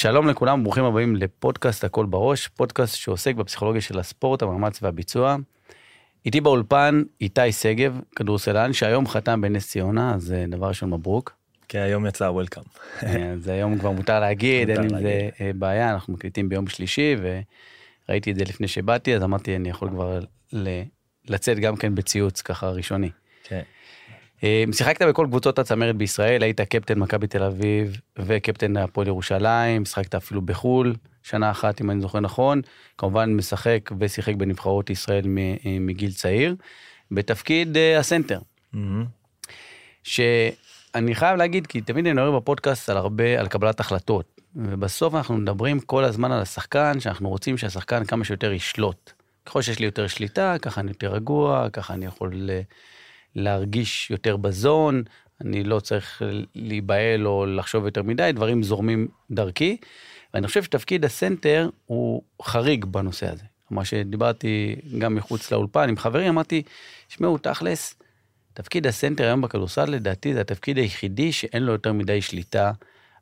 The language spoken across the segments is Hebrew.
שלום לכולם, ברוכים הבאים לפודקאסט הכל בראש, פודקאסט שעוסק בפסיכולוגיה של הספורט, המאמץ והביצוע. איתי באולפן איתי שגב, כדורסלן, שהיום חתם בנס ציונה, אז אה, דבר ראשון מברוק. כן, היום יצא וולקאם. אז היום כבר מותר להגיד, אין עם זה אה, בעיה, אנחנו מקליטים ביום שלישי, וראיתי את זה לפני שבאתי, אז אמרתי, אני יכול כבר לצאת גם כן בציוץ ככה ראשוני. אה, שיחקת בכל קבוצות הצמרת בישראל, היית קפטן מכבי תל אביב וקפטן הפועל ירושלים, שיחקת אפילו בחו"ל, שנה אחת אם אני זוכר נכון, כמובן משחק ושיחק בנבחרות ישראל אה, מגיל צעיר, בתפקיד אה, הסנטר. שאני חייב להגיד, כי תמיד אני רואה בפודקאסט על הרבה, על קבלת החלטות, ובסוף אנחנו מדברים כל הזמן על השחקן, שאנחנו רוצים שהשחקן כמה שיותר ישלוט. ככל שיש לי יותר שליטה, ככה אני יותר רגוע, ככה אני יכול להרגיש יותר בזון, אני לא צריך להיבהל או לחשוב יותר מדי, דברים זורמים דרכי. ואני חושב שתפקיד הסנטר הוא חריג בנושא הזה. כלומר שדיברתי גם מחוץ לאולפן עם חברים, אמרתי, שמעו, תכלס, תפקיד הסנטר היום בכדורסל לדעתי זה התפקיד היחידי שאין לו יותר מדי שליטה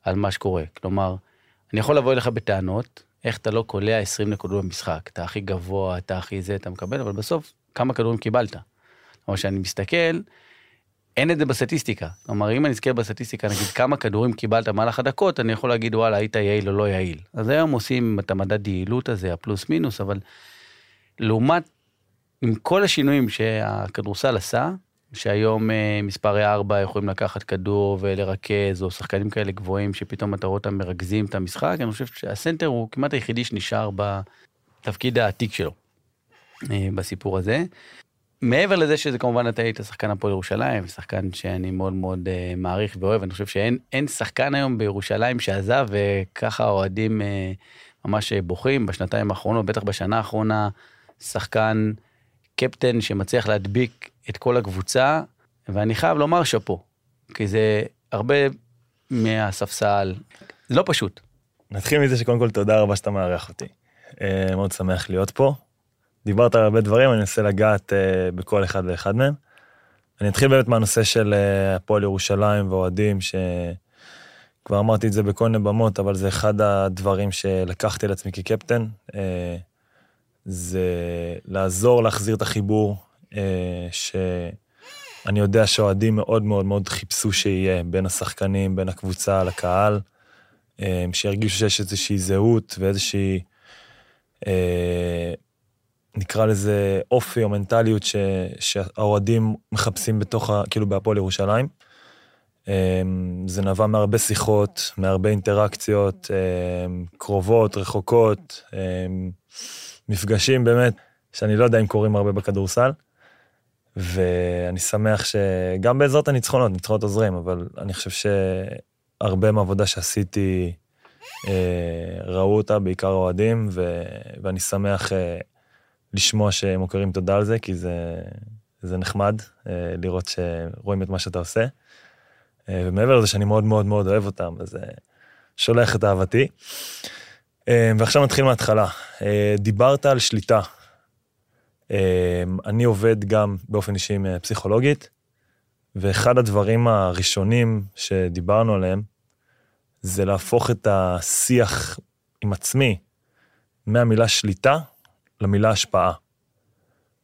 על מה שקורה. כלומר, אני יכול לבוא אליך בטענות, איך אתה לא קולע 20 נקודות במשחק, אתה הכי גבוה, אתה הכי זה, אתה מקבל, אבל בסוף, כמה כדורים קיבלת? כלומר, שאני מסתכל, אין את זה בסטטיסטיקה. כלומר, אם אני אזכר בסטטיסטיקה, נגיד כמה כדורים קיבלת במהלך הדקות, אני יכול להגיד, וואלה, היית יעיל או לא יעיל. אז היום עושים את המדד יעילות הזה, הפלוס מינוס, אבל לעומת, עם כל השינויים שהכדורסל עשה, שהיום אה, מספרי 4 יכולים לקחת כדור ולרכז, או שחקנים כאלה גבוהים שפתאום אתה רואה אותם מרכזים את המשחק, אני חושב שהסנטר הוא כמעט היחידי שנשאר בתפקיד העתיק שלו אה, בסיפור הזה. מעבר לזה שזה כמובן אתה היית שחקן הפועל ירושלים, שחקן שאני מאוד מאוד uh, מעריך ואוהב, אני חושב שאין שחקן היום בירושלים שעזב וככה אוהדים uh, ממש בוכים בשנתיים האחרונות, בטח בשנה האחרונה, שחקן קפטן שמצליח להדביק את כל הקבוצה, ואני חייב לומר שאפו, כי זה הרבה מהספסל, זה לא פשוט. נתחיל מזה שקודם כל תודה רבה שאתה מארח אותי. מאוד שמח להיות פה. דיברת על הרבה דברים, אני אנסה לגעת uh, בכל אחד ואחד מהם. אני אתחיל באמת מהנושא של uh, הפועל ירושלים ואוהדים, שכבר אמרתי את זה בכל מיני במות, אבל זה אחד הדברים שלקחתי על עצמי כקפטן, uh, זה לעזור להחזיר את החיבור, uh, שאני יודע שאוהדים מאוד מאוד מאוד חיפשו שיהיה בין השחקנים, בין הקבוצה לקהל, uh, שירגישו שיש איזושהי זהות ואיזושהי... נקרא לזה אופי או מנטליות ש, שהאוהדים מחפשים בתוך, כאילו בהפועל ירושלים. אמ, זה נבע מהרבה שיחות, מהרבה אינטראקציות, אמ, קרובות, רחוקות, אמ, מפגשים באמת, שאני לא יודע אם קורים הרבה בכדורסל. ואני שמח שגם בעזרת הניצחונות, ניצחונות עוזרים, אבל אני חושב שהרבה מהעבודה שעשיתי, אה, ראו אותה, בעיקר האוהדים, ואני שמח אה, לשמוע שמוכרים תודה על זה, כי זה, זה נחמד אה, לראות שרואים את מה שאתה עושה. אה, ומעבר לזה שאני מאוד מאוד מאוד אוהב אותם, אז אה, שולח את אהבתי. ועכשיו נתחיל מההתחלה. דיברת על שליטה. אני עובד גם באופן אישי עם פסיכולוגית, ואחד הדברים הראשונים שדיברנו עליהם, זה להפוך את השיח עם עצמי מהמילה שליטה למילה השפעה.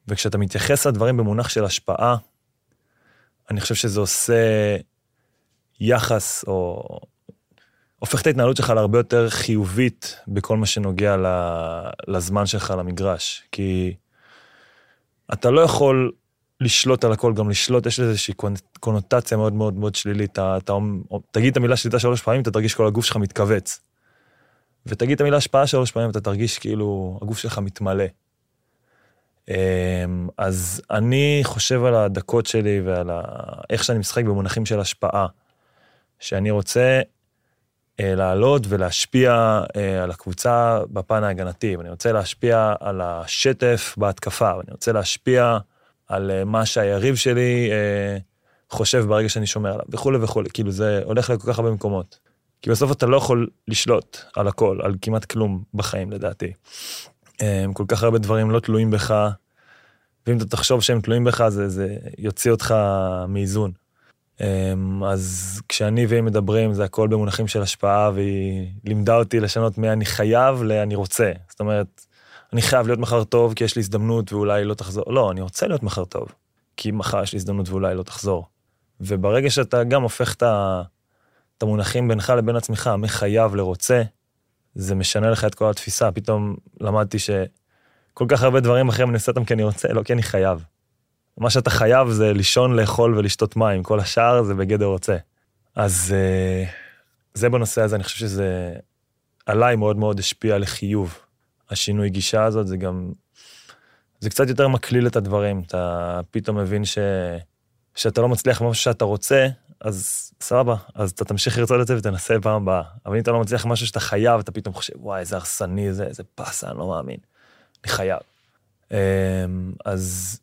וכשאתה מתייחס לדברים במונח של השפעה, אני חושב שזה עושה יחס, או הופך את ההתנהלות שלך להרבה יותר חיובית בכל מה שנוגע לזמן שלך למגרש. כי אתה לא יכול לשלוט על הכל, גם לשלוט, יש לזה איזושהי קונוטציה מאוד מאוד מאוד שלילית. אתה, אתה תגיד את המילה שליטה שלוש פעמים, אתה תרגיש כל הגוף שלך מתכווץ. ותגיד את המילה השפעה שלוש פעמים, אתה תרגיש כאילו הגוף שלך מתמלא. אמ, אז אני חושב על הדקות שלי ועל ה... איך שאני משחק במונחים של השפעה. שאני רוצה אה, לעלות ולהשפיע אה, על הקבוצה בפן ההגנתי, ואני רוצה להשפיע על השטף בהתקפה, ואני רוצה להשפיע על אה, מה שהיריב שלי אה, חושב ברגע שאני שומר עליו, וכולי וכולי. כאילו, זה הולך לכל כך הרבה מקומות. כי בסוף אתה לא יכול לשלוט על הכל, על כמעט כלום בחיים לדעתי. אמ, כל כך הרבה דברים לא תלויים בך, ואם אתה תחשוב שהם תלויים בך, זה, זה יוציא אותך מאיזון. אמ, אז כשאני והיא מדברים, זה הכל במונחים של השפעה, והיא לימדה אותי לשנות מ"אני חייב" ל"אני רוצה". זאת אומרת, אני חייב להיות מחר טוב כי יש לי הזדמנות ואולי לא תחזור. לא, אני רוצה להיות מחר טוב, כי מחר יש לי הזדמנות ואולי לא תחזור. וברגע שאתה גם הופך את המונחים בינך לבין עצמך, מחייב לרוצה, זה משנה לך את כל התפיסה. פתאום למדתי שכל כך הרבה דברים אחרים אני עושה אותם כי אני רוצה, לא כי אני חייב. מה שאתה חייב זה לישון, לאכול ולשתות מים, כל השאר זה בגדר רוצה. אז אה, זה בנושא הזה, אני חושב שזה עליי מאוד מאוד השפיע לחיוב. השינוי גישה הזאת זה גם, זה קצת יותר מקליל את הדברים, אתה פתאום מבין ש... שאתה לא מצליח במשהו שאתה רוצה, אז סבבה, אז אתה תמשיך לרצות את זה ותנסה פעם הבאה. אבל אם אתה לא מצליח משהו שאתה חייב, אתה פתאום חושב, וואי, איזה הרסני זה, איזה פאסה, אני לא מאמין. אני חייב. אמ, אז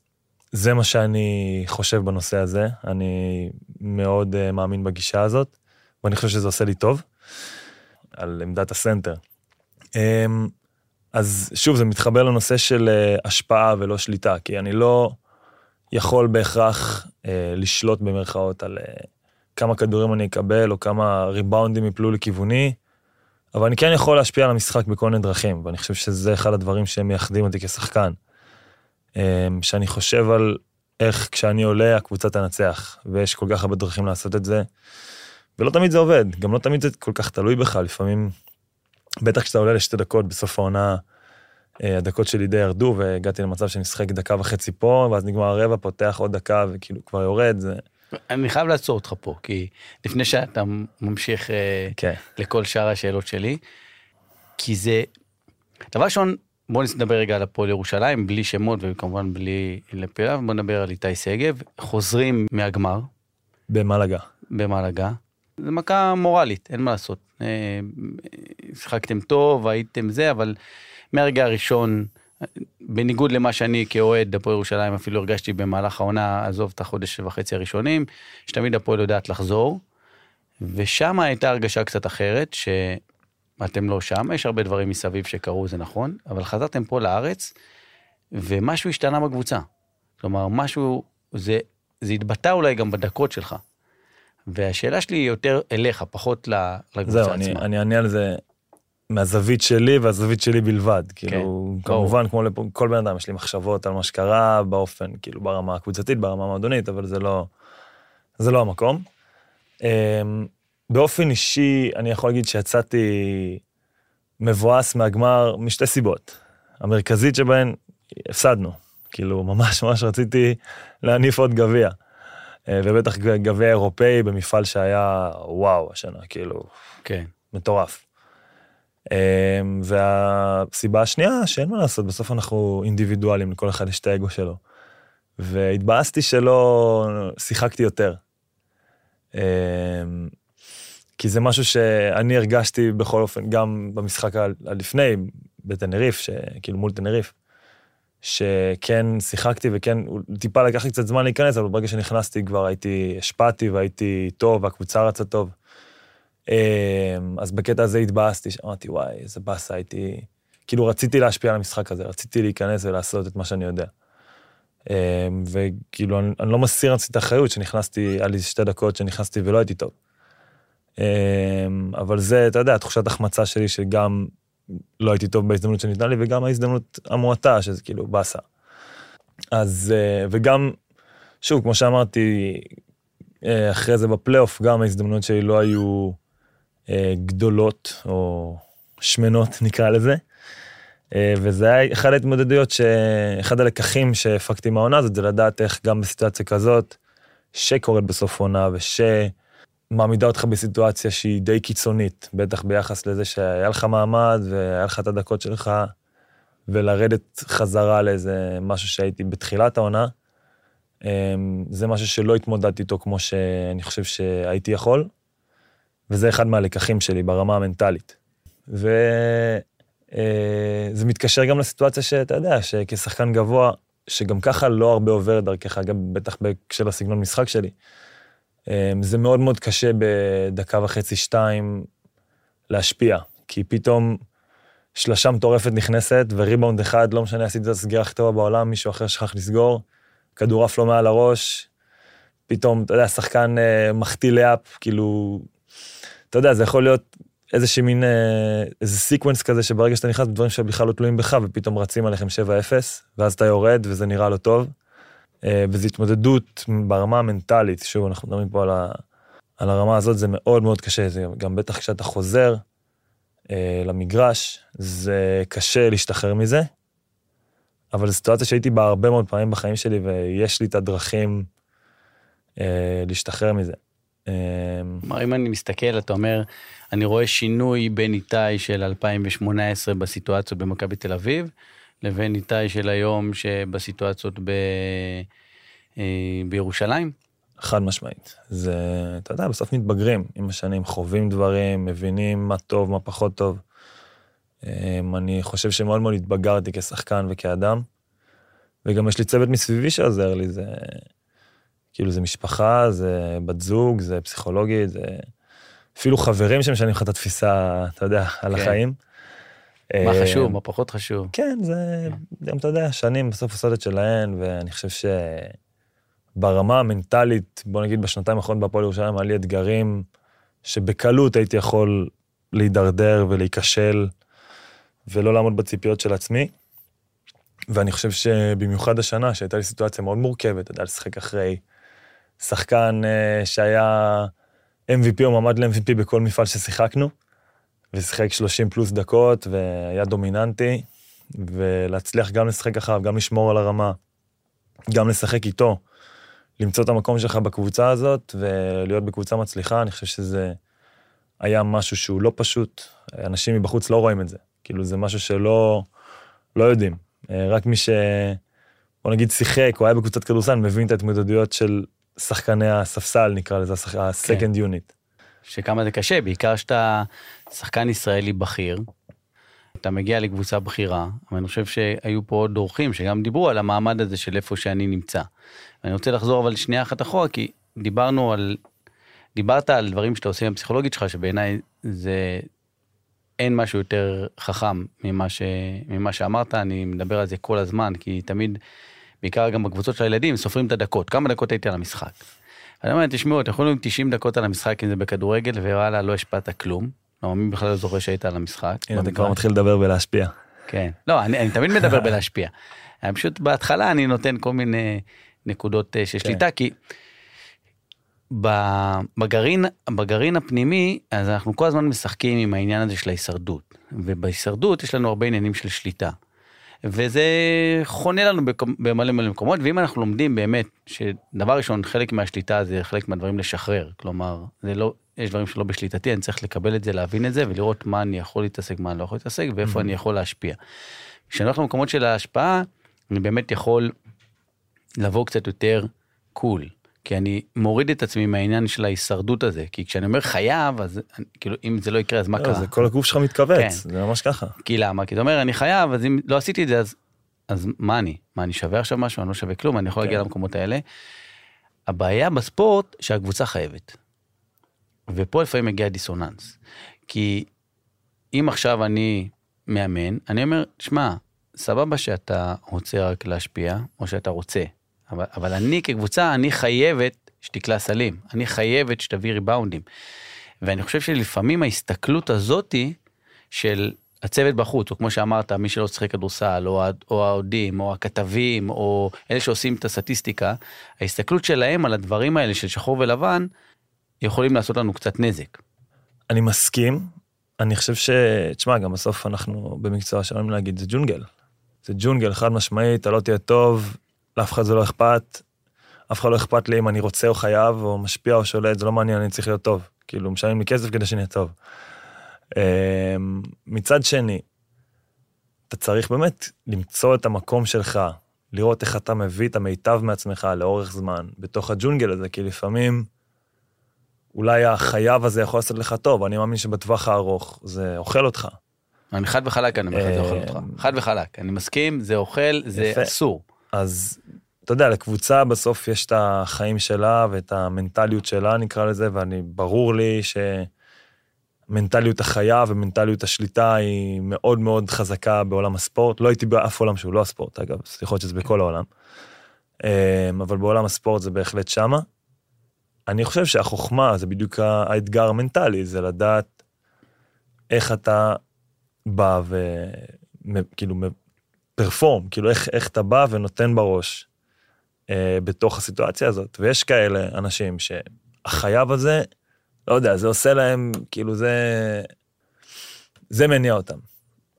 זה מה שאני חושב בנושא הזה, אני מאוד uh, מאמין בגישה הזאת, ואני חושב שזה עושה לי טוב, על עמדת הסנטר. Um, אז שוב, זה מתחבר לנושא של uh, השפעה ולא שליטה, כי אני לא יכול בהכרח uh, לשלוט במרכאות על כמה כדורים אני אקבל, או כמה ריבאונדים יפלו לכיווני, אבל אני כן יכול להשפיע על המשחק בכל מיני דרכים, ואני חושב שזה אחד הדברים שמייחדים אותי כשחקן. אמ, שאני חושב על איך כשאני עולה הקבוצה תנצח, ויש כל כך הרבה דרכים לעשות את זה, ולא תמיד זה עובד, גם לא תמיד זה כל כך תלוי בך, לפעמים, בטח כשאתה עולה לשתי דקות בסוף העונה, אה, הדקות שלי די ירדו, והגעתי למצב שאני משחק דקה וחצי פה, ואז נגמר הרבע, פותח עוד דקה וכאילו כבר יורד, זה... אני חייב לעצור אותך פה, כי לפני שאתה ממשיך okay. אה, כן. לכל שאר השאלות שלי, כי זה, דבר ראשון, בוא נדבר רגע על הפועל ירושלים, בלי שמות וכמובן בלי לפילה, בוא נדבר על איתי שגב, חוזרים מהגמר. במלאגה. במלאגה. זה מכה מורלית, אין מה לעשות. אה, שיחקתם טוב, הייתם זה, אבל מהרגע הראשון, בניגוד למה שאני כאוהד הפועל ירושלים אפילו הרגשתי במהלך העונה, עזוב את החודש וחצי הראשונים, שתמיד הפועל יודעת לחזור. ושם הייתה הרגשה קצת אחרת, ש... אתם לא שם, יש הרבה דברים מסביב שקרו, זה נכון, אבל חזרתם פה לארץ, ומשהו השתנה בקבוצה. כלומר, משהו, זה, זה התבטא אולי גם בדקות שלך. והשאלה שלי היא יותר אליך, פחות לקבוצה זהו, עצמה. זהו, אני אענה על זה מהזווית שלי והזווית שלי בלבד. כן, כאילו, כמובן, כמו לכל בן אדם, יש לי מחשבות על מה שקרה באופן, כאילו, ברמה הקבוצתית, ברמה המועדונית, אבל זה לא, זה לא המקום. אמ, באופן אישי, אני יכול להגיד שיצאתי מבואס מהגמר משתי סיבות. המרכזית שבהן, הפסדנו. כאילו, ממש ממש רציתי להניף עוד גביע. אה, ובטח גביע אירופאי במפעל שהיה וואו השנה, כאילו, כן. מטורף. אה, והסיבה השנייה, שאין מה לעשות, בסוף אנחנו אינדיבידואלים, לכל אחד יש את האגו שלו. והתבאסתי שלא שיחקתי יותר. אה, כי זה משהו שאני הרגשתי בכל אופן, גם במשחק הלפני, בטנריף, כאילו מול טנריף, שכן שיחקתי וכן, טיפה לקח לי קצת זמן להיכנס, אבל ברגע שנכנסתי כבר הייתי, השפעתי והייתי טוב, והקבוצה רצה טוב. אמ, אז בקטע הזה התבאסתי, שאמרתי, וואי, איזה באסה, הייתי... כאילו רציתי להשפיע על המשחק הזה, רציתי להיכנס ולעשות את מה שאני יודע. אמ, וכאילו, אני, אני לא מסיר את האחריות שנכנסתי, היה לי שתי דקות שנכנסתי ולא הייתי טוב. אמ, אבל זה, אתה יודע, תחושת החמצה שלי שגם לא הייתי טוב בהזדמנות שניתנה לי, וגם ההזדמנות המועטה, שזה כאילו באסה. אז, אה, וגם, שוב, כמו שאמרתי, אה, אחרי זה בפלייאוף, גם ההזדמנויות שלי לא היו גדולות, או שמנות נקרא לזה. וזה היה אחד ההתמודדויות, אחד הלקחים שהפקתי מהעונה הזאת, זה לדעת איך גם בסיטואציה כזאת, שקורית בסוף עונה, וש... מעמידה אותך בסיטואציה שהיא די קיצונית, בטח ביחס לזה שהיה לך מעמד והיה לך את הדקות שלך, ולרדת חזרה לאיזה משהו שהייתי בתחילת העונה, אמ, זה משהו שלא התמודדתי איתו כמו שאני חושב שהייתי יכול, וזה אחד מהלקחים שלי ברמה המנטלית. וזה אה, מתקשר גם לסיטואציה שאתה יודע, שכשחקן גבוה, שגם ככה לא הרבה עובר דרכך, גם בטח בהקשר לסגנון משחק שלי, אמ, זה מאוד מאוד קשה בדקה וחצי, שתיים, להשפיע, כי פתאום שלשה מטורפת נכנסת, וריבאונד אחד, לא משנה, עשיתי את הסגירה הכי טובה בעולם, מישהו אחר שכח לסגור, כדור עף לו מעל הראש, פתאום, אתה יודע, שחקן אה, מחטיא layup, כאילו, אתה יודע, זה יכול להיות איזושהי מין, אה, איזה sequence כזה, שברגע שאתה נכנס בדברים שבכלל לא תלויים בך, ופתאום רצים עליכם 7-0, ואז אתה יורד וזה נראה לא טוב. אה, וזו התמודדות ברמה המנטלית, שוב, אנחנו מדברים פה על, ה, על הרמה הזאת, זה מאוד מאוד קשה, זה גם בטח כשאתה חוזר אה, למגרש, זה קשה להשתחרר מזה, אבל זו סיטואציה שהייתי בה הרבה מאוד פעמים בחיים שלי, ויש לי את הדרכים אה, להשתחרר מזה. אה, כלומר, אם אני מסתכל, אתה אומר, אני רואה שינוי בין איתי של 2018 בסיטואציות במכבי תל אביב, לבין איתי של היום שבסיטואציות ב... אה, בירושלים? חד משמעית. זה, אתה יודע, בסוף מתבגרים עם השנים, חווים דברים, מבינים מה טוב, מה פחות טוב. אמ, אני חושב שמאוד מאוד התבגרתי כשחקן וכאדם, וגם יש לי צוות מסביבי שעוזר לי, זה כאילו זה משפחה, זה בת זוג, זה פסיכולוגית, זה אפילו חברים שמשנים לך את התפיסה, אתה יודע, על כן. החיים. מה אמ, חשוב, מה פחות חשוב. כן, זה, גם אתה יודע, שנים בסוף עושות את שלהן, ואני חושב שברמה המנטלית, בוא נגיד בשנתיים האחרונות בהפועל ירושלים, היה לי אתגרים שבקלות הייתי יכול להידרדר ולהיכשל, ולא לעמוד בציפיות של עצמי. ואני חושב שבמיוחד השנה, שהייתה לי סיטואציה מאוד מורכבת, אתה יודע, לשחק אחרי שחקן אה, שהיה MVP או מעמד ל-MVP בכל מפעל ששיחקנו, ושיחק 30 פלוס דקות, והיה דומיננטי, ולהצליח גם לשחק אחריו, גם לשמור על הרמה, גם לשחק איתו, למצוא את המקום שלך בקבוצה הזאת, ולהיות בקבוצה מצליחה, אני חושב שזה היה משהו שהוא לא פשוט. אנשים מבחוץ לא רואים את זה. כאילו, זה משהו שלא לא יודעים. אה, רק מי ש... בוא נגיד שיחק או היה בקבוצת כדורסל, מבין את ההתמודדויות של שחקני הספסל, נקרא לזה, ה-second unit. שכמה זה קשה, בעיקר שאתה שחקן ישראלי בכיר, אתה מגיע לקבוצה בכירה, ואני חושב שהיו פה עוד אורחים שגם דיברו על המעמד הזה של איפה שאני נמצא. ואני רוצה לחזור אבל שנייה אחת אחורה, כי דיברנו על, דיברת על דברים שאתה עושה עם הפסיכולוגית שלך, שבעיניי זה, אין משהו יותר חכם ממה, ש, ממה שאמרת, אני מדבר על זה כל הזמן, כי תמיד, בעיקר גם בקבוצות של הילדים, סופרים את הדקות, כמה דקות הייתי על המשחק. אני אומר, תשמעו, אתם יכולים 90 דקות על המשחק אם זה בכדורגל, ווואלה, לא השפעת כלום. לא, מי בכלל לא זוכר שהיית על המשחק. הנה, אתה כבר מתחיל לדבר ולהשפיע. כן. לא, אני, אני תמיד מדבר בלהשפיע. פשוט בהתחלה אני נותן כל מיני נקודות אה, של שליטה, כי ב- בגרעין, בגרעין הפנימי, אז אנחנו כל הזמן משחקים עם העניין הזה של ההישרדות. ובהישרדות יש לנו הרבה עניינים של שליטה. וזה חונה לנו במלא מלא מקומות, ואם אנחנו לומדים באמת, שדבר ראשון, חלק מהשליטה זה חלק מהדברים לשחרר. כלומר, זה לא, יש דברים שלא בשליטתי, אני צריך לקבל את זה, להבין את זה, ולראות מה אני יכול להתעסק, מה אני לא יכול להתעסק, ואיפה Mhm. אני יכול להשפיע. כשאני הולך למקומות של ההשפעה, אני באמת יכול לבוא קצת יותר קול. כי אני מוריד את עצמי מהעניין של ההישרדות הזה, כי כשאני אומר חייב, אז כאילו, אם זה לא יקרה, אז מה לא, קרה? זה כל הגוף שלך מתכווץ, כן. זה ממש ככה. כי למה? כי אתה אומר, אני חייב, אז אם לא עשיתי את זה, אז, אז מה אני? מה, אני שווה עכשיו משהו? אני לא שווה כלום, אני יכול להגיע כן. למקומות האלה. הבעיה בספורט, שהקבוצה חייבת. ופה לפעמים מגיע דיסוננס. כי אם עכשיו אני מאמן, אני אומר, שמע, סבבה שאתה רוצה רק להשפיע, או שאתה רוצה, אבל, אבל אני כקבוצה, אני חייבת שתקלע סלים, אני חייבת שתביא ריבאונדים. ואני חושב שלפעמים ההסתכלות הזאתי של הצוות בחוץ, או כמו שאמרת, מי שלא שיחק כדורסל, או, או האוהדים, או הכתבים, או אלה שעושים את הסטטיסטיקה, ההסתכלות שלהם על הדברים האלה של שחור ולבן, יכולים לעשות לנו קצת נזק. אני מסכים, אני חושב ש... תשמע, גם בסוף אנחנו במקצוע שלנו להגיד, זה ג'ונגל. זה ג'ונגל חד משמעית, אתה לא תהיה טוב, לאף אחד זה לא אכפת. אף אחד לא אכפת לי אם אני רוצה או חייב, או משפיע או שולט, זה לא מעניין, אני צריך להיות טוב. כאילו, משלמים לי כסף כדי שאני אהיה טוב. אמ, מצד שני, אתה צריך באמת למצוא את המקום שלך, לראות איך אתה מביא את המיטב מעצמך לאורך זמן, בתוך הג'ונגל הזה, כי לפעמים אולי החייב הזה יכול לעשות לך טוב, אני מאמין שבטווח הארוך זה אוכל אותך. אני חד וחלק, אני אומר לך, זה אוכל אותך. חד וחלק, אני מסכים, זה אוכל, זה. אסור. אז אתה יודע, לקבוצה בסוף יש את החיים שלה ואת המנטליות שלה, נקרא לזה, ואני, ברור לי שמנטליות החיה ומנטליות השליטה היא מאוד מאוד חזקה בעולם הספורט. לא הייתי באף עולם שהוא לא הספורט, אגב, יכול להיות שזה בכל העולם. אמ, אבל בעולם הספורט זה בהחלט שמה. אני חושב שהחוכמה זה בדיוק האתגר המנטלי, זה לדעת איך אתה בא וכאילו פרפורם, כאילו איך, איך אתה בא ונותן בראש אה, בתוך הסיטואציה הזאת. ויש כאלה אנשים שהחייב הזה, לא יודע, זה עושה להם, כאילו זה, זה מניע אותם.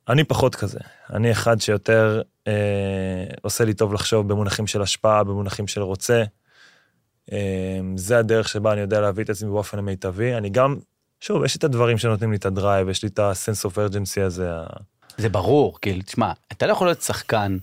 אני פחות כזה. אני אחד שיותר אה, עושה לי טוב לחשוב במונחים של השפעה, במונחים של רוצה. אה, זה הדרך שבה אני יודע להביא את עצמי באופן המיטבי. אני גם, שוב, יש את הדברים שנותנים לי את ה drive, יש לי את ה-sense of urgency הזה. זה ברור, כאילו, תשמע, אתה לא יכול להיות שחקן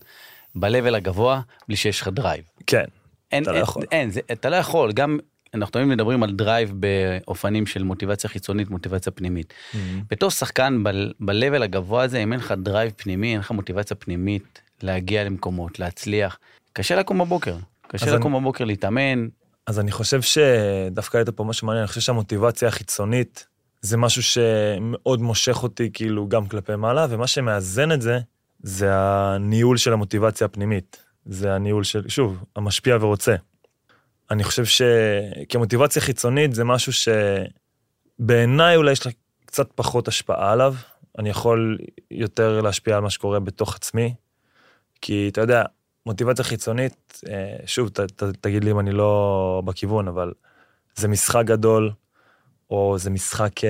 ב-level הגבוה בלי שיש לך drive. כן, אין, אתה לא אין, יכול. אין, זה, אתה לא יכול, גם אנחנו תמיד מדברים על drive באופנים של מוטיבציה חיצונית, מוטיבציה פנימית. Mm-hmm. בתור שחקן ב-level הגבוה הזה, אם אין לך drive פנימי, אין לך מוטיבציה פנימית להגיע למקומות, להצליח, קשה לקום בבוקר. קשה לקום בבוקר להתאמן, אז אני חושב שדווקא היית פה משהו מעניין, אני חושב שהמוטיבציה החיצונית זה משהו שמאוד מושך אותי כאילו גם כלפי מעלה, ומה שמאזן את זה, זה הניהול של המוטיבציה הפנימית. זה הניהול של, שוב, המשפיע ורוצה. אני חושב שכמוטיבציה חיצונית זה משהו שבעיניי אולי יש לה קצת פחות השפעה עליו. אני יכול יותר להשפיע על מה שקורה בתוך עצמי, כי אתה יודע, מוטיבציה חיצונית, אה, שוב, ת, ת, תגיד לי אם אני לא בכיוון, אבל זה משחק גדול, או זה משחק, אה,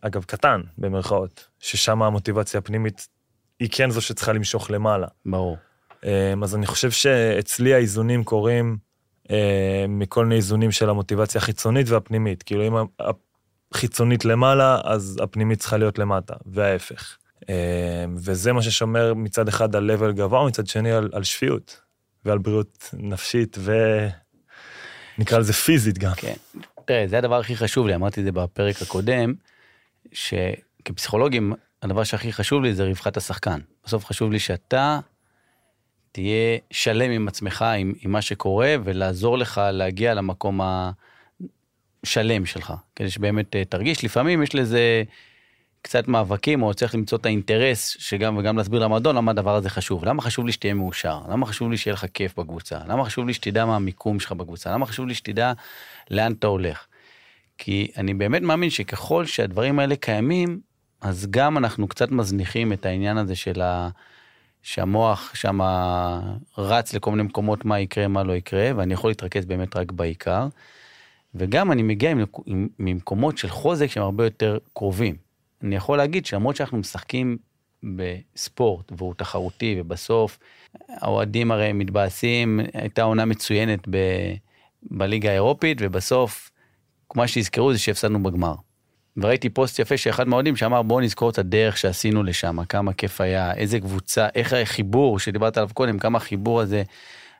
אגב, קטן, במרכאות, ששם המוטיבציה הפנימית היא כן זו שצריכה למשוך למעלה. ברור. אה, אז אני חושב שאצלי האיזונים קורים אה, מכל מיני איזונים של המוטיבציה החיצונית והפנימית. כאילו, אם החיצונית למעלה, אז הפנימית צריכה להיות למטה, וההפך. וזה מה ששומר מצד אחד על level גבוה, מצד שני על, על שפיות, ועל בריאות נפשית, ונקרא לזה פיזית גם. כן. תראה, זה הדבר הכי חשוב לי, אמרתי את זה בפרק הקודם, שכפסיכולוגים, הדבר שהכי חשוב לי זה רווחת השחקן. בסוף חשוב לי שאתה תהיה שלם עם עצמך, עם, עם מה שקורה, ולעזור לך להגיע למקום השלם שלך, כדי שבאמת אה, תרגיש. לפעמים יש לזה קצת מאבקים, או צריך למצוא את האינטרס, שגם, וגם להסביר למועדון למה הדבר הזה חשוב. למה חשוב לי שתהיה מאושר? למה חשוב לי שיהיה לך כיף בקבוצה? למה חשוב לי שתדע מה המיקום שלך בקבוצה? למה חשוב לי שתדע לאן אתה הולך? כי אני באמת מאמין שככל שהדברים האלה קיימים, אז גם אנחנו קצת מזניחים את העניין הזה של ה... שהמוח שם רץ לכל מיני מקומות מה יקרה, מה לא יקרה, ואני יכול להתרכז באמת רק בעיקר. וגם אני מגיע ממקומות של חוזק שהם הרבה יותר קרובים. אני יכול להגיד שלמרות שאנחנו משחקים בספורט והוא תחרותי ובסוף האוהדים הרי מתבאסים, הייתה עונה מצוינת ב, בליגה האירופית ובסוף, מה שיזכרו זה שהפסדנו בגמר. וראיתי פוסט יפה שאחד מהאוהדים שאמר בואו נזכור את הדרך שעשינו לשם, כמה כיף היה, איזה קבוצה, איך החיבור שדיברת עליו קודם, כמה החיבור הזה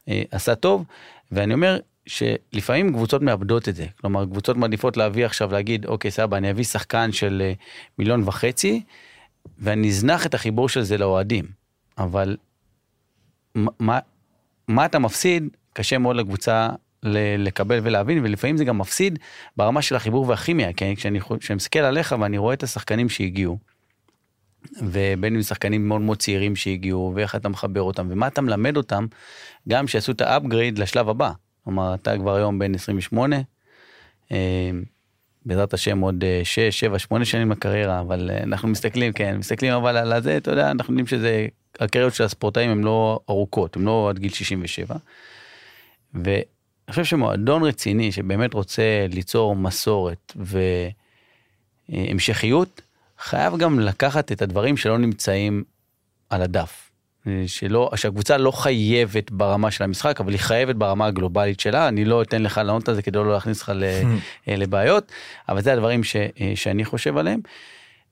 אה, עשה טוב. ואני אומר שלפעמים קבוצות מאבדות את זה, כלומר קבוצות מעדיפות להביא עכשיו להגיד אוקיי סבא אני אביא שחקן של אה, מיליון וחצי ואני אזנח את החיבור של זה לאוהדים, אבל מה, מה אתה מפסיד קשה מאוד לקבוצה לקבל ולהבין ולפעמים זה גם מפסיד ברמה של החיבור והכימיה כן כשאני, כשאני מסתכל עליך ואני רואה את השחקנים שהגיעו. ובין אם שחקנים מאוד מאוד צעירים שהגיעו ואיך אתה מחבר אותם ומה אתה מלמד אותם גם שעשו את ה upgrade לשלב הבא. כלומר אתה כבר היום בן 28. אה, בעזרת השם עוד 6, 7, 8 שנים לקריירה אבל אה, אנחנו מסתכלים כן מסתכלים אבל על זה אתה יודע אנחנו יודעים שזה הקריירות של הספורטאים הם לא ארוכות הם לא עד גיל 67. ו... אני חושב שמועדון רציני שבאמת רוצה ליצור מסורת והמשכיות, חייב גם לקחת את הדברים שלא נמצאים על הדף. שלא, שהקבוצה לא חייבת ברמה של המשחק, אבל היא חייבת ברמה הגלובלית שלה, אני לא אתן לך לענות על זה כדי לא להכניס לך לבעיות, אבל זה הדברים ש, שאני חושב עליהם.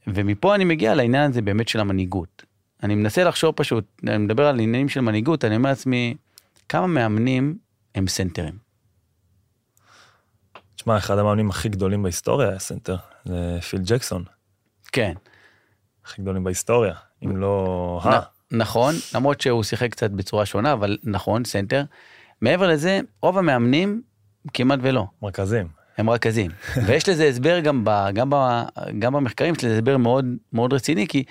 ומפה אני מגיע לעניין הזה באמת של המנהיגות. אני מנסה לחשוב פשוט, אני מדבר על עניינים של מנהיגות, אני אומר לעצמי, כמה מאמנים הם סנטרים? תשמע, אחד המאמנים הכי גדולים בהיסטוריה היה סנטר, זה פיל ג'קסון. כן. הכי גדולים בהיסטוריה, אם לא ה... נכון, למרות שהוא שיחק קצת בצורה שונה, אבל נכון, סנטר. מעבר לזה, רוב המאמנים כמעט ולא. מרכזים. הם רכזים. ויש לזה הסבר גם, ב, גם, ב, גם במחקרים, יש לזה הסבר מאוד מאוד רציני, כי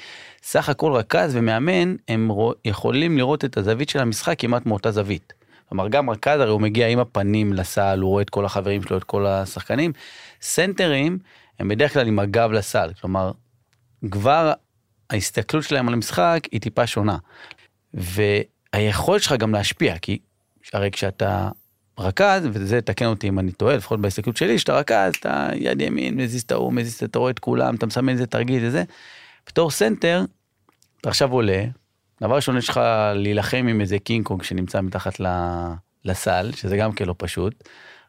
סך הכל רכז ומאמן, הם יכולים לראות את הזווית של המשחק כמעט מאותה זווית. כלומר, גם רכז הרי הוא מגיע עם הפנים לסל, הוא רואה את כל החברים שלו, את כל השחקנים. סנטרים הם בדרך כלל עם הגב לסל, כלומר, כבר ההסתכלות שלהם על המשחק היא טיפה שונה. והיכולת שלך גם להשפיע, כי הרי כשאתה רכז, וזה תקן אותי אם אני טועה, לפחות בהסתכלות שלי, כשאתה רכז, אתה יד ימין, מזיז את ההוא, מזיז את, רואה את כולם, אתה מסמן איזה תרגיל וזה. בתור סנטר, אתה עכשיו עולה, דבר ראשון יש לך להילחם עם איזה קינג קונג שנמצא מתחת לסל, שזה גם כן לא פשוט.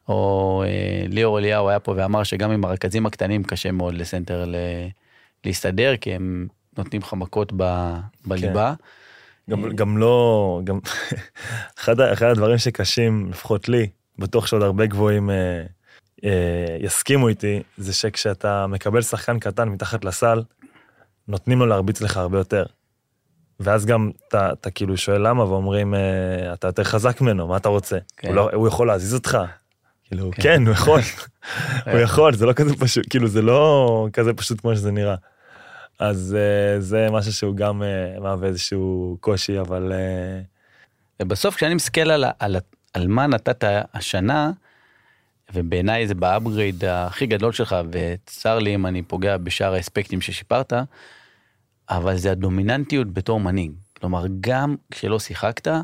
או אה, ליאור אליהו היה פה ואמר שגם עם הרכזים הקטנים קשה מאוד לסנטר ל... להסתדר, כי הם נותנים לך מכות ב... בליבה. כן. גם, גם לא, גם אחד, אחד הדברים שקשים, לפחות לי, בטוח שעוד הרבה גבוהים אה, אה, יסכימו איתי, זה שכשאתה מקבל שחקן קטן מתחת לסל, נותנים לו להרביץ לך הרבה יותר. ואז גם אתה, אתה כאילו שואל למה ואומרים אה, אתה יותר חזק ממנו מה אתה רוצה כן. הוא, לא, הוא יכול להזיז אותך. כאילו כן, כן הוא יכול הוא יכול זה לא כזה פשוט כאילו זה לא כזה פשוט כמו שזה נראה. אז uh, זה משהו שהוא גם uh, מהווה איזשהו קושי אבל. Uh... ובסוף כשאני מסתכל על, על, על מה נתת השנה ובעיניי זה באפגריד הכי גדול שלך וצר לי אם אני פוגע בשאר האספקטים ששיפרת. אבל זה הדומיננטיות בתור מנהיג. כלומר, גם כשלא שיחקת, אה,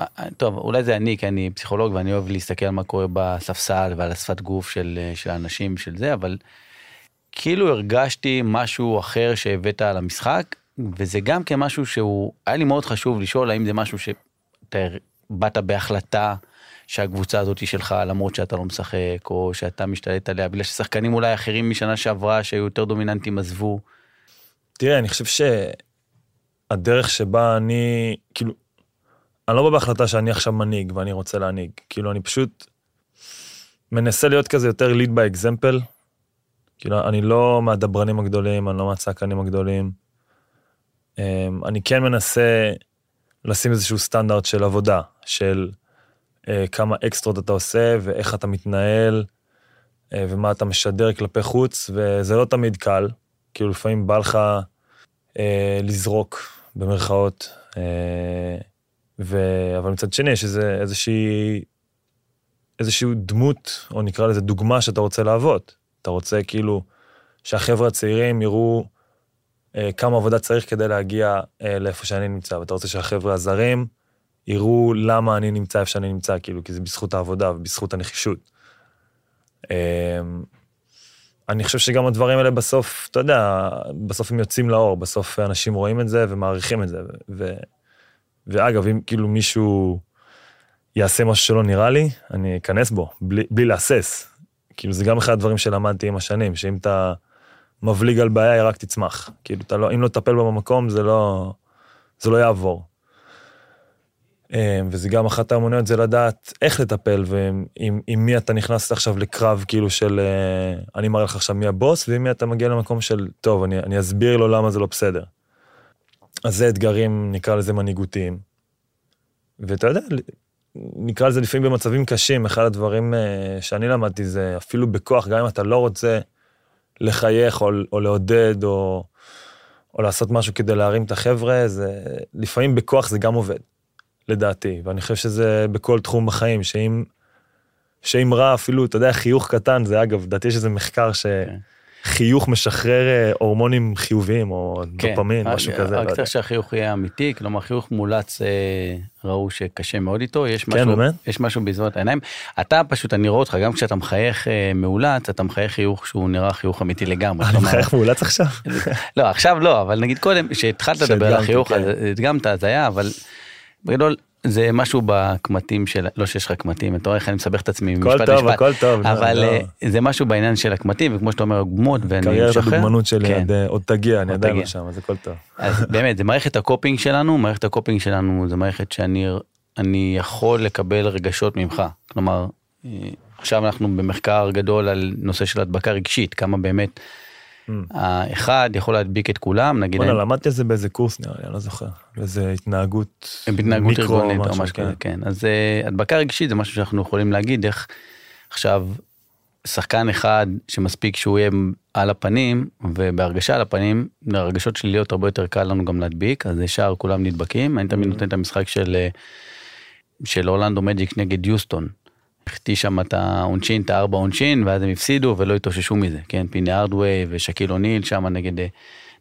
אה, טוב, אולי זה אני, כי אני פסיכולוג ואני אוהב להסתכל על מה קורה בספסל ועל השפת גוף של, אה, של האנשים של זה, אבל כאילו הרגשתי משהו אחר שהבאת על המשחק, וזה גם כמשהו שהוא, היה לי מאוד חשוב לשאול האם זה משהו שאתה באת בהחלטה שהקבוצה הזאת היא שלך למרות שאתה לא משחק, או שאתה משתלט עליה, בגלל ששחקנים אולי אחרים משנה שעברה שהיו יותר דומיננטיים עזבו. תראה, אני חושב שהדרך שבה אני, כאילו, אני לא בא בהחלטה שאני עכשיו מנהיג ואני רוצה להנהיג. כאילו, אני פשוט מנסה להיות כזה יותר lead by example. כאילו, אני לא מהדברנים הגדולים, אני לא מהצעקנים הגדולים. אמ, אני כן מנסה לשים איזשהו סטנדרט של עבודה, של אה, כמה אקסטרות אתה עושה ואיך אתה מתנהל אה, ומה אתה משדר כלפי חוץ, וזה לא תמיד קל. כאילו לפעמים בא לך אה, לזרוק במרכאות, ו... אבל מצד שני יש איזושהי, איזושהי דמות, או נקרא לזה דוגמה שאתה רוצה להוות. אתה רוצה כאילו שהחבר'ה הצעירים יראו אה, כמה עבודה צריך כדי להגיע אה, לאיפה שאני נמצא, ואתה רוצה שהחבר'ה הזרים יראו למה אני נמצא איפה שאני נמצא, כאילו, כי זה בזכות העבודה ובזכות הנחישות. אה, אני חושב שגם הדברים האלה בסוף, אתה יודע, בסוף הם יוצאים לאור, בסוף אנשים רואים את זה ומעריכים את זה. ו... ואגב, אם כאילו מישהו יעשה משהו שלא נראה לי, אני אכנס בו, בלי, בלי להסס. כאילו, זה גם אחד הדברים שלמדתי עם השנים, שאם אתה מבליג על בעיה, היא רק תצמח. כאילו, לא, אם לא תטפל בה במקום, זה לא, זה לא יעבור. אמ, וזה גם אחת האמוניות זה לדעת איך לטפל ועם מי אתה נכנס עכשיו לקרב כאילו של אה, אני מראה לך עכשיו מי הבוס ועם מי אתה מגיע למקום של טוב אני, אני אסביר לו למה זה לא בסדר. אז זה אתגרים נקרא לזה מנהיגותיים. ואתה יודע נקרא לזה לפעמים במצבים קשים אחד הדברים אה, שאני למדתי זה אפילו בכוח גם אם אתה לא רוצה לחייך או, או לעודד או, או לעשות משהו כדי להרים את החבר'ה זה לפעמים בכוח זה גם עובד. לדעתי, ואני חושב שזה בכל תחום בחיים, שאם, שאם רע אפילו, אתה יודע, חיוך קטן, זה אגב, לדעתי יש איזה מחקר שחיוך כן. משחרר אה, הורמונים חיוביים, או כן, דופמין, משהו כזה. רק לא צריך שהחיוך יהיה אמיתי, כלומר חיוך מולץ, אה, ראו שקשה מאוד איתו, יש כן, משהו, באמת? יש משהו בזמן העיניים. אתה פשוט, אני רואה אותך, גם כשאתה מחייך אה, מאולץ, אתה מחייך חיוך שהוא נראה חיוך אמיתי לגמרי. אני מחייך מאולץ עכשיו? לא, עכשיו לא, אבל נגיד קודם, כשהתחלת לדבר על החיוך, כן. הדגמת, אז היה, אבל בגדול זה משהו בקמטים של לא שיש לך קמטים אתה רואה איך אני מסבך את עצמי משפט טוב, משפט הכל טוב אבל לא, לא. זה משהו בעניין של הקמטים וכמו שאתה אומר גמות ואני קריירת הדוגמנות שלי כן. עוד, עוד תגיע אני עדיין לא שם אז הכל טוב. אז באמת זה מערכת ה coping שלנו מערכת ה coping שלנו זה מערכת שאני אני יכול לקבל רגשות ממך כלומר עכשיו אנחנו במחקר גדול על נושא של הדבקה רגשית כמה באמת. האחד יכול להדביק את כולם, נגיד... בוא'נה, למדתי את זה באיזה קורס נראה לי, אני לא זוכר. באיזה התנהגות בהתנהגות ארגונית או משהו כזה, כן. אז אה, הדבקה רגשית זה משהו שאנחנו יכולים להגיד איך עכשיו שחקן אחד שמספיק שהוא יהיה על הפנים ובהרגשה על הפנים, הרגשות שליליות הרבה יותר קל לנו גם להדביק, אז ישר כולם נדבקים. אני תמיד mm. נותן את המשחק של... של אורלנדו מג'יק נגד יוסטון. החטיא שם את העונשין, את הארבע עונשין, ואז הם הפסידו ולא התאוששו מזה, כן, פיני ארדווי ושקיל אוניל שם נגד,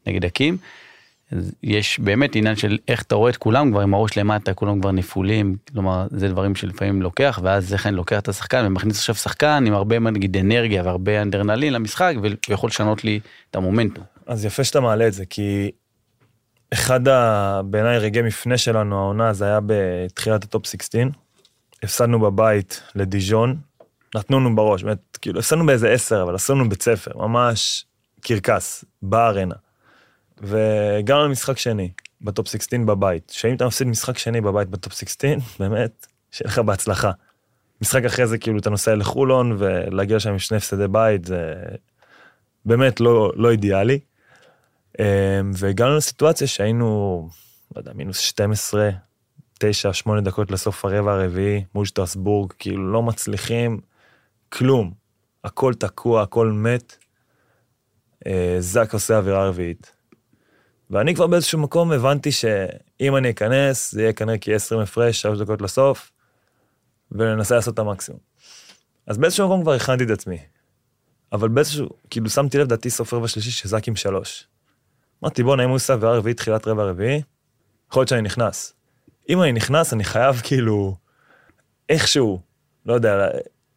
נגד הקים. יש באמת עניין של איך אתה רואה את כולם כבר עם הראש למטה, כולם כבר נפולים, כלומר זה דברים שלפעמים לוקח, ואז זה כן לוקח את השחקן ומכניס עכשיו שחקן עם הרבה נגיד אנרגיה והרבה אדרנלין למשחק, ויכול לשנות לי את המומנטום. אז יפה שאתה מעלה את זה, כי אחד. בעיניי רגעי מפנה שלנו, העונה, זה היה בתחילת הטופ 16. הפסדנו בבית לדיז'ון, נתנו לנו בראש, באמת, כאילו, הפסדנו באיזה עשר, אבל עשינו בית ספר, ממש קרקס, בארנה. והגענו למשחק שני, בטופ 16 בבית, שאם אתה מפסיד משחק שני בבית בטופ 16, באמת, שיהיה לך בהצלחה. משחק אחרי זה, כאילו, אתה נוסע לחולון, ולהגיע לשם עם שני הפסדי בית, זה באמת לא, לא אידיאלי. אמ, והגענו לסיטואציה שהיינו, לא יודע, מינוס 12, 9, 8 דקות לסוף הרבע הרביעי מול שטרסבורג, כאילו לא מצליחים כלום. הכל תקוע, הכל מת. אה, זאק עושה אווירה רביעית. ואני כבר באיזשהו מקום הבנתי שאם אני אכנס, זה יהיה כנראה כי 20 הפרש, 3 דקות לסוף, וננסה לעשות את המקסימום. אז באיזשהו מקום כבר הכנתי את עצמי. אבל באיזשהו, כאילו שמתי לב, דעתי סוף רבע שלישי שזאק עם שלוש. אמרתי, בואנה, אם הוא עושה אווירה רביעית, תחילת רבע רביעי, יכול להיות שאני נכנס. אם אני נכנס, אני חייב כאילו, איכשהו, לא יודע,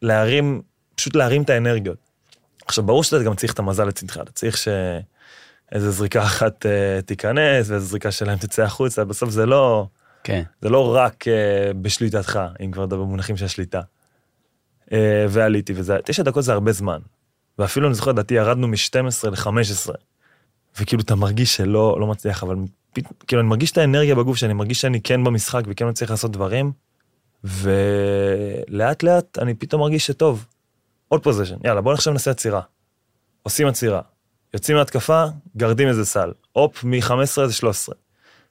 להרים, פשוט להרים את האנרגיות. עכשיו, ברור שאתה גם צריך את המזל לצדך, אתה צריך שאיזה זריקה אחת uh, תיכנס, ואיזה זריקה שלהם תצא החוצה, בסוף זה לא, כן. זה לא רק uh, בשליטתך, אם כבר מדבר במונחים של השליטה. Uh, ועליתי, וזה, תשע דקות זה הרבה זמן. ואפילו אני זוכר, לדעתי, ירדנו מ-12 ל-15. וכאילו אתה מרגיש שלא לא מצליח, אבל כאילו אני מרגיש את האנרגיה בגוף שאני מרגיש שאני כן במשחק וכן מצליח לעשות דברים, ולאט לאט אני פתאום מרגיש שטוב. עוד פוזיישן, יאללה בוא עכשיו נעשה עצירה. עושים עצירה. יוצאים מהתקפה, גרדים איזה סל. הופ, מ-15 זה 13.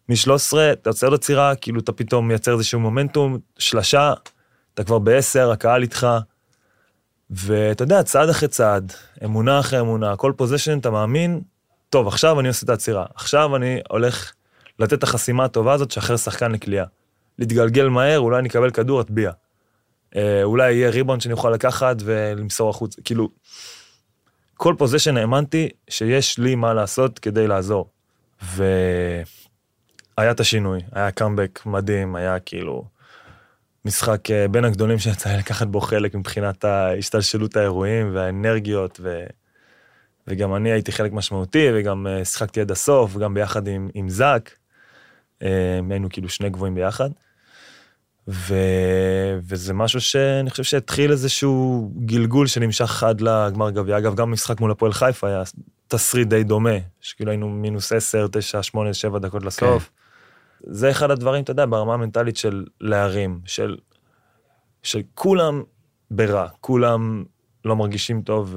מ-13 אתה יוצא עוד עצירה, כאילו אתה פתאום מייצר איזשהו מומנטום, שלשה, אתה כבר ב-10, הקהל איתך. ואתה יודע, צעד אחרי צעד, אמונה אחרי אמונה, כל פוזיישן אתה מאמין טוב, עכשיו אני עושה את העצירה, עכשיו אני הולך לתת את החסימה הטובה הזאת, שחרר שחקן לקליעה. להתגלגל מהר, אולי אני אקבל כדור, אטביע. אה, אולי יהיה ריבאונד שאני אוכל לקחת ולמסור החוץ, כאילו, כל פוזיישן האמנתי שיש לי מה לעשות כדי לעזור. והיה את השינוי, היה קאמבק מדהים, היה כאילו משחק אה, בין הגדולים שיצא לי לקחת בו חלק מבחינת השתלשלות האירועים והאנרגיות, ו... וגם אני הייתי חלק משמעותי, וגם uh, שיחקתי עד הסוף, גם ביחד עם, עם זאק. Uh, היינו כאילו שני גבוהים ביחד. ו... וזה משהו שאני חושב שהתחיל איזשהו גלגול שנמשך עד לגמר גביע. אגב, גם משחק מול הפועל חיפה היה תסריט די דומה, שכאילו היינו מינוס 10, 9, 8, 7 דקות לסוף. Okay. כן. זה אחד הדברים, אתה יודע, ברמה המנטלית של להרים, של, של כולם ברע, כולם לא מרגישים טוב,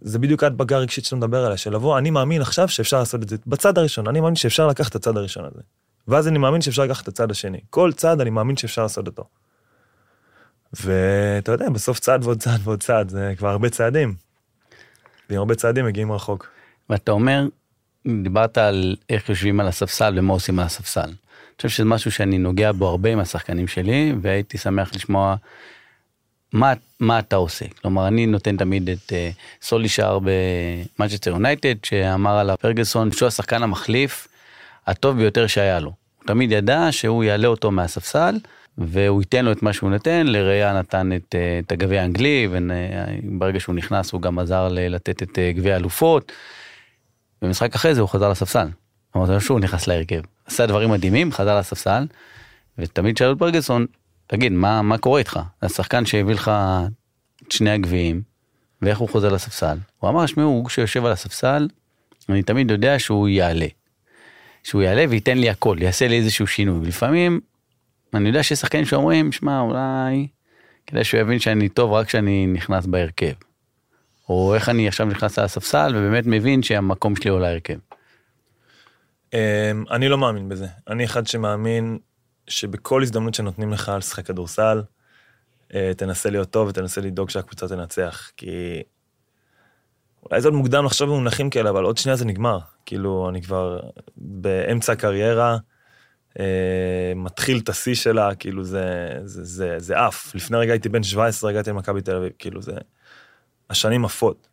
זה בדיוק ההדבקה הרגשית שאתה מדבר עליה, של לבוא, אני מאמין עכשיו שאפשר לעשות את זה בצד הראשון, אני מאמין שאפשר לקחת את הצד הראשון הזה. ואז אני מאמין שאפשר לקחת את הצד השני. כל צד אני מאמין שאפשר לעשות אותו. ואתה יודע, בסוף צעד ועוד צעד ועוד צעד, זה כבר הרבה צעדים. ועם הרבה צעדים מגיעים רחוק. ואתה אומר, דיברת על איך יושבים על הספסל ומה עושים על הספסל. אני חושב שזה משהו שאני נוגע בו הרבה עם השחקנים שלי, והייתי שמח לשמוע מה, מה אתה עושה? כלומר, אני נותן תמיד את uh, סולישר במאצ'סטר יונייטד, שאמר עליו פרגוסון שהוא השחקן המחליף הטוב ביותר שהיה לו. הוא תמיד ידע שהוא יעלה אותו מהספסל, והוא ייתן לו את מה שהוא נותן, לראייה נתן את, uh, את הגביע האנגלי, וברגע שהוא נכנס הוא גם עזר לתת את uh, גביע האלופות. במשחק אחרי זה הוא חזר לספסל. אמרתי שהוא נכנס להרכב. עשה דברים מדהימים, חזר לספסל, ותמיד שאלו את פרגוסון, תגיד, מה, מה קורה איתך? השחקן שהביא לך את שני הגביעים, ואיך הוא חוזר לספסל? הוא אמר, שמעו, שיושב על הספסל, אני תמיד יודע שהוא יעלה. שהוא יעלה וייתן לי הכל, יעשה לי איזשהו שינוי. ולפעמים, אני יודע שיש שחקנים שאומרים, שמע, אולי כדאי שהוא יבין שאני טוב רק כשאני נכנס בהרכב. או איך אני עכשיו נכנס לספסל ובאמת מבין שהמקום שלי הוא להרכב. אמ, אני לא מאמין בזה. אני אחד שמאמין שבכל הזדמנות שנותנים לך לשחק כדורסל, אה, תנסה להיות טוב ותנסה לדאוג שהקבוצה תנצח, כי אולי זה עוד מוקדם לחשוב במונחים כאלה, אבל עוד שנייה זה נגמר. כאילו, אני כבר באמצע הקריירה, אה, מתחיל את השיא שלה, כאילו זה, זה, זה, זה עף. לפני רגע הייתי בן 17, הגעתי למכבי תל אביב, כאילו זה... השנים עפות.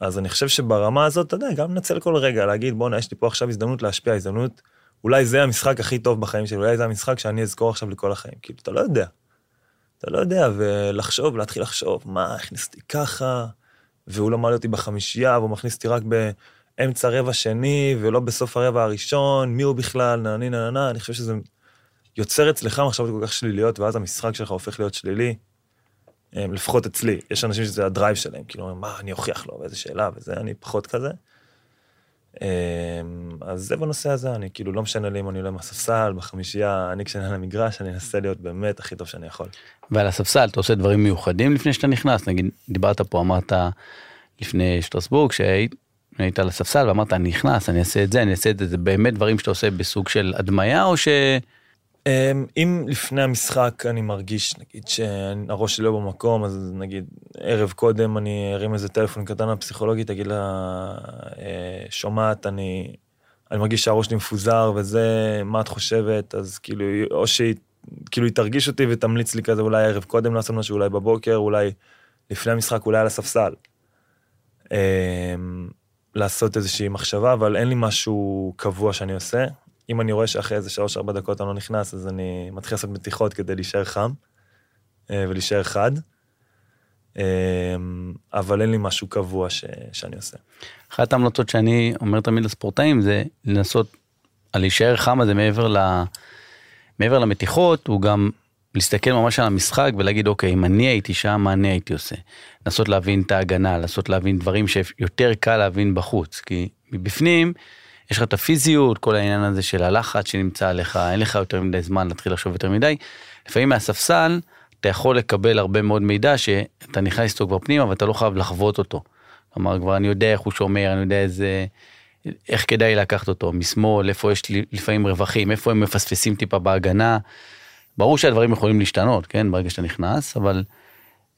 אז אני חושב שברמה הזאת, אתה יודע, גם לנצל כל רגע, להגיד, בואנה, יש לי פה עכשיו הזדמנות להשפיע, הזדמנות, אולי זה המשחק הכי טוב בחיים שלי, אולי זה המשחק שאני אזכור עכשיו לכל החיים. כאילו, אתה לא יודע. אתה לא יודע, ולחשוב, להתחיל לחשוב, מה, הכניס אותי ככה, והוא מעלה אותי בחמישייה, והוא מכניס אותי רק באמצע רבע שני, ולא בסוף הרבע הראשון, מי הוא בכלל, נה נה נה נה, אני חושב שזה יוצר אצלך מחשבות כל כך שליליות, ואז המשחק שלך הופך להיות שלילי. אמ, לפחות אצלי, יש אנשים שזה הדרייב שלהם, כאילו, מה, אני אוכיח לו, באיזה שאלה, וזה, אני פחות כזה. אמ, אז זה בנושא הזה, אני כאילו, לא משנה לי אם אני עולה מהספסל, בחמישייה, אני כשאני על המגרש, אני אנסה להיות באמת הכי טוב שאני יכול. ועל הספסל אתה עושה דברים מיוחדים לפני שאתה נכנס, נגיד, דיברת פה, אמרת לפני שטרסבורג, שהיית היית על הספסל ואמרת, אני נכנס, אני אעשה את זה, אני אעשה את זה, זה באמת דברים שאתה עושה בסוג של הדמיה, או ש... אמ, אם לפני המשחק אני מרגיש, נגיד, שהראש שלי לא במקום, אז נגיד, ערב קודם אני ארים איזה טלפון קטן לפסיכולוגית, אגיד לה, אה, שומעת, אני, אני מרגיש שהראש שלי מפוזר וזה, מה את חושבת? אז כאילו, או שהיא, כאילו, היא תרגיש אותי ותמליץ לי כזה, אולי ערב קודם לעשות משהו, אולי בבוקר, אולי לפני המשחק, אולי על הספסל. אמ, לעשות איזושהי מחשבה, אבל אין לי משהו קבוע שאני עושה. אם אני רואה שאחרי איזה שלוש ארבע דקות אני לא נכנס, אז אני מתחיל לעשות מתיחות כדי להישאר חם אה, ולהישאר חד. אה, אבל אין לי משהו קבוע ש, שאני עושה. אחת ההמלצות שאני אומר תמיד לספורטאים זה לנסות, להישאר חם הזה מעבר, ל, מעבר למתיחות, הוא גם להסתכל ממש על המשחק ולהגיד אוקיי אם אני הייתי שם מה אני הייתי עושה. לנסות להבין את ההגנה, לנסות להבין דברים שיותר קל להבין בחוץ כי מבפנים יש לך את הפיזיות, כל העניין הזה של הלחץ שנמצא עליך, אין לך יותר מדי זמן להתחיל לחשוב יותר מדי. לפעמים מהספסל אתה יכול לקבל הרבה מאוד מידע שאתה נכנס איתו כבר פנימה ואתה לא חייב לחוות אותו. כלומר כבר אני יודע איך הוא שומר, אני יודע איזה, איך כדאי לקחת אותו, משמאל, איפה יש לפעמים רווחים, איפה הם מפספסים טיפה בהגנה. ברור שהדברים יכולים להשתנות, כן, ברגע שאתה נכנס, אבל...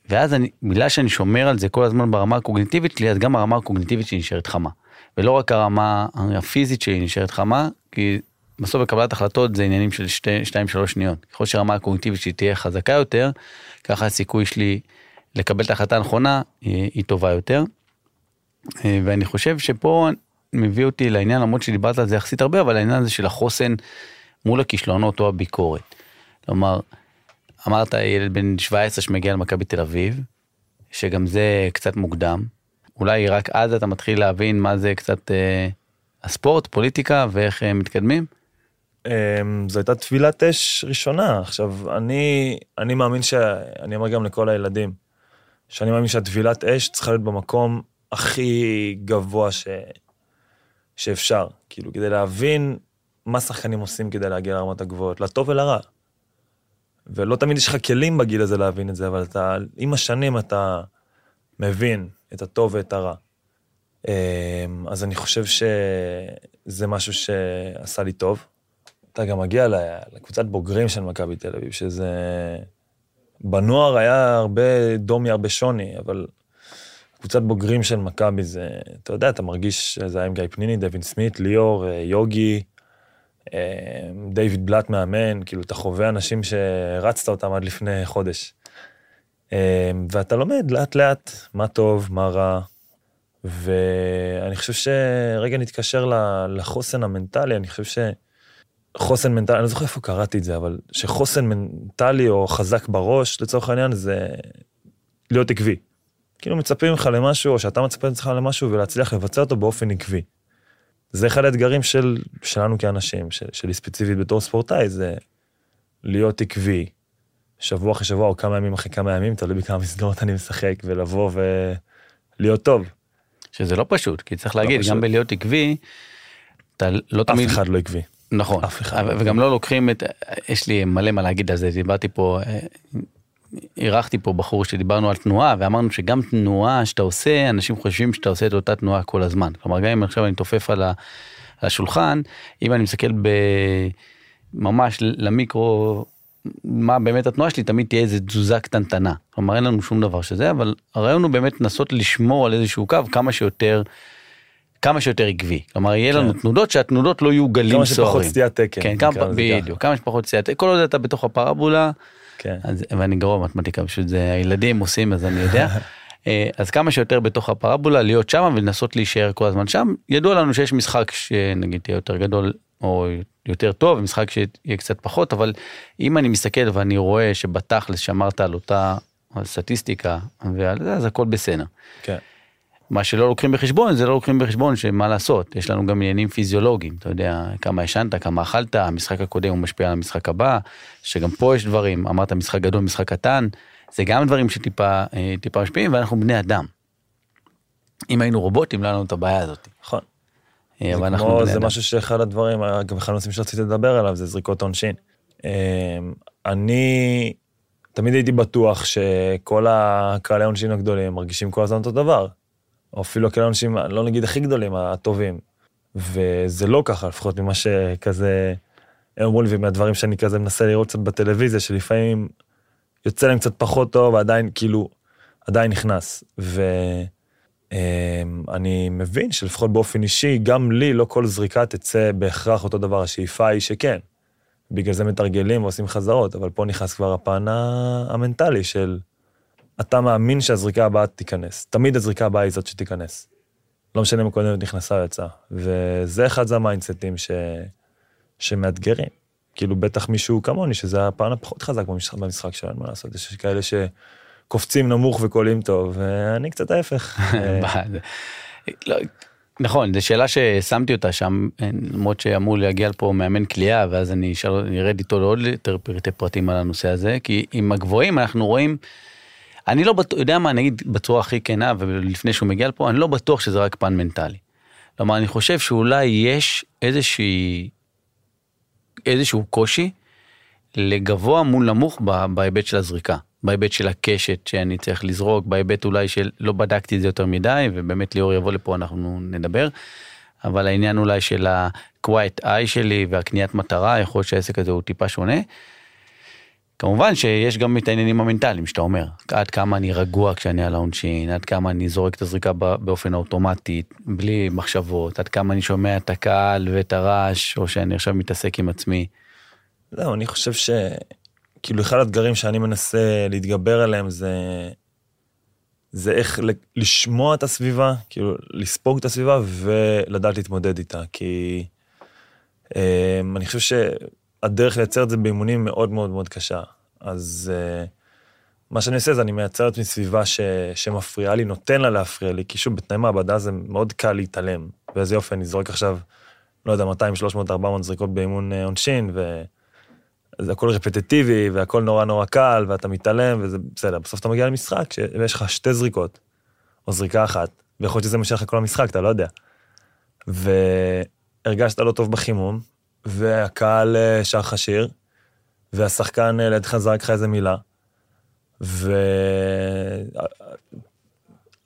ואז אני, בגלל שאני שומר על זה כל הזמן ברמה הקוגניטיבית שלי, אז גם הרמה הקוגניטיבית שלי נשארת חמה. ולא רק הרמה הפיזית שלי נשארת חמה, כי בסוף בקבלת החלטות זה עניינים של 2-3 שניות. ככל שהרמה הקוגניטיבית שלי תהיה חזקה יותר, ככה הסיכוי שלי לקבל את ההחלטה הנכונה היא, טובה יותר. אה, ואני חושב שפה מביא אותי לעניין, למרות שדיברת על זה יחסית הרבה, אבל העניין הזה של החוסן מול הכישלונות או הביקורת. כלומר, אמרת ילד בן 17 שמגיע למכבי תל אביב, שגם זה קצת מוקדם, אולי רק אז אתה מתחיל להבין מה זה קצת אה, הספורט, פוליטיקה ואיך הם מתקדמים? אה, זו הייתה טבילת אש ראשונה. עכשיו, אני, אני מאמין ש... אני אומר גם לכל הילדים, שאני מאמין שהטבילת אש צריכה להיות במקום הכי גבוה ש... שאפשר. כאילו, כדי להבין מה שחקנים עושים כדי להגיע לרמת הגבוהות, לטוב ולרע. ולא תמיד יש לך כלים בגיל הזה להבין את זה, אבל אתה, עם השנים אתה מבין את הטוב ואת הרע. אמ, אז אני חושב שזה משהו שעשה לי טוב. אתה גם מגיע לקבוצת בוגרים של מכבי תל אביב, שזה... בנוער היה הרבה דומי, הרבה שוני, אבל קבוצת בוגרים של מכבי זה, אתה יודע, אתה מרגיש שזה היה עם גיא פניני, דווין סמית, ליאור, אה, יוגי, אמ, דיוויד בלאט מאמן, כאילו, אתה חווה אנשים שרצת אותם עד לפני חודש. אמ, ואתה לומד לאט לאט מה טוב, מה רע, ואני חושב שרגע נתקשר לחוסן המנטלי, אני חושב שחוסן מנטלי, אני לא זוכר איפה קראתי את זה, אבל שחוסן מנטלי או חזק בראש, לצורך העניין, זה להיות עקבי. כאילו מצפים לך למשהו, או שאתה מצפה לך למשהו, ולהצליח לבצע אותו באופן עקבי. זה אחד האתגרים של, שלנו כאנשים, של, שלי ספציפית בתור ספורטאי, זה להיות עקבי, שבוע אחרי שבוע או כמה ימים אחרי כמה ימים, תלוי בכמה מסגרות אני משחק, ולבוא ולהיות טוב. שזה לא פשוט, כי צריך לא להגיד, פשוט. גם בלהיות עקבי, אתה לא תמיד... אף אחד לא עקבי. נכון, אף אחד לא וגם לא לוקחים את, יש לי מלא מה להגיד על זה, דיברתי פה, אה, אירחתי פה בחור שדיברנו על תנועה ואמרנו שגם תנועה שאתה עושה אנשים חושבים שאתה עושה את אותה תנועה כל הזמן כלומר גם אם עכשיו אני תופף על השולחן אם אני מסתכל ממש למיקרו מה באמת התנועה שלי תמיד תהיה איזה תזוזה קטנטנה כלומר אין לנו שום דבר שזה אבל הרעיון הוא באמת לנסות לשמור על איזשהו קו כמה שיותר כמה שיותר עקבי. כלומר, יהיה לנו כן. תנודות שהתנודות לא יהיו גלים כמה סוערים. שפחות סטיית תקן. כן, כמה. בדיוק, כמה שפחות סטיית תקן. כל עוד אתה בתוך הפרבולה, כן. אז, ואני גרוע במתמטיקה, פשוט זה הילדים עושים, אז אני יודע. אה, אז כמה שיותר בתוך הפרבולה, להיות שם ולנסות להישאר כל הזמן שם. ידוע לנו שיש משחק שנגיד יהיה יותר גדול או יותר טוב, משחק שיהיה קצת פחות, אבל אם אני מסתכל ואני רואה שבתכלס שמרת על אותה סטטיסטיקה ועל זה, אז הכל בסדר. כן. מה שלא לוקחים בחשבון זה לא לוקחים בחשבון שמה לעשות יש לנו גם עניינים פיזיולוגיים אתה יודע כמה ישנת כמה אכלת המשחק הקודם הוא משפיע על המשחק הבא שגם פה יש דברים אמרת משחק גדול משחק קטן זה גם דברים שטיפה אה, משפיעים ואנחנו בני אדם. אם היינו רובוטים לא היה לנו את הבעיה הזאת. נכון. אה, זה אבל אנחנו כמו, בני זה אדם. משהו שאחד הדברים, גם אחד הנושאים שרציתי לדבר עליו, זה זריקות עונשין. אמ, אני תמיד הייתי בטוח שכל הקהלי העונשין הגדולים מרגישים כל הזמן אותו דבר. או אפילו הקהלי העונשין, לא נגיד הכי גדולים, הטובים. וזה לא ככה, לפחות ממה שכזה, הם אמרו לי, ומהדברים שאני כזה מנסה לראות קצת בטלוויזיה, שלפעמים יוצא להם קצת פחות טוב, ועדיין כאילו, עדיין נכנס. ו... אמ, אני מבין שלפחות באופן אישי, גם לי לא כל זריקה תצא בהכרח אותו דבר, השאיפה היא שכן. בגלל זה מתרגלים ועושים חזרות, אבל פה נכנס כבר הפן המנטלי של אתה מאמין שהזריקה הבאה תיכנס. תמיד הזריקה הבאה היא זאת שתיכנס. לא משנה אם הקודמת נכנסה או יצאה. וזה אחד זה המיינדסטים ש... שמאתגרים. כאילו בטח מישהו כמוני, שזה הפן הפחות חזק במשחק, במשחק שלנו, מה לעשות, יש כאלה שקופצים נמוך וקולים טוב, ואני קצת ההפך. לא, נכון, זו שאלה ששמתי אותה שם, למרות שאמור להגיע לפה מאמן כליאה, ואז אני ארד איתו לעוד יותר פרטי פרטים על הנושא הזה, כי עם הגבוהים אנחנו רואים, אני לא בטוח, יודע מה, נגיד בצורה הכי כנה, ולפני שהוא מגיע לפה, אני לא בטוח שזה רק פן מנטלי. כלומר, אני חושב שאולי יש איזושהי, איזשהו קושי לגבוה מול נמוך בהיבט של הזריקה. בהיבט של הקשת שאני צריך לזרוק, בהיבט אולי של לא בדקתי את זה יותר מדי, ובאמת ליאור יבוא לפה אנחנו נדבר, אבל העניין אולי של ה-quiet eye שלי והקניית מטרה, יכול להיות שהעסק הזה הוא טיפה שונה. כמובן שיש גם את העניינים המנטליים שאתה אומר, עד כמה אני רגוע כשאני על העונשין, עד כמה אני זורק את הזריקה באופן אוטומטי, בלי מחשבות, עד כמה אני שומע את הקהל ואת הרעש, או שאני עכשיו מתעסק עם עצמי. זהו, אני חושב ש... כאילו, אחד האתגרים שאני מנסה להתגבר עליהם זה... זה איך לשמוע את הסביבה, כאילו, לספוג את הסביבה ולדעת להתמודד איתה, כי... אה, אני חושב שהדרך לייצר את זה באימונים מאוד מאוד מאוד קשה. אז אה, מה שאני עושה זה אני מייצר לעצמי סביבה ש... שמפריעה לי, נותן לה להפריע לי, כי שוב, בתנאי מעבדה זה מאוד קל להתעלם. ואיזה יופי, אני זורק עכשיו, לא יודע, 200, 300, 400 זריקות באימון אה, עונשין, ו... זה הכל רפטטיבי, והכל נורא נורא קל, ואתה מתעלם, וזה בסדר. בסוף אתה מגיע למשחק, ויש לך שתי זריקות, או זריקה אחת, ויכול להיות שזה מה לך כל המשחק, אתה לא יודע. והרגשת לא טוב בחימום, והקהל אה, שר לך שיר, והשחקן אה, לידך זרק לך איזה מילה, ו...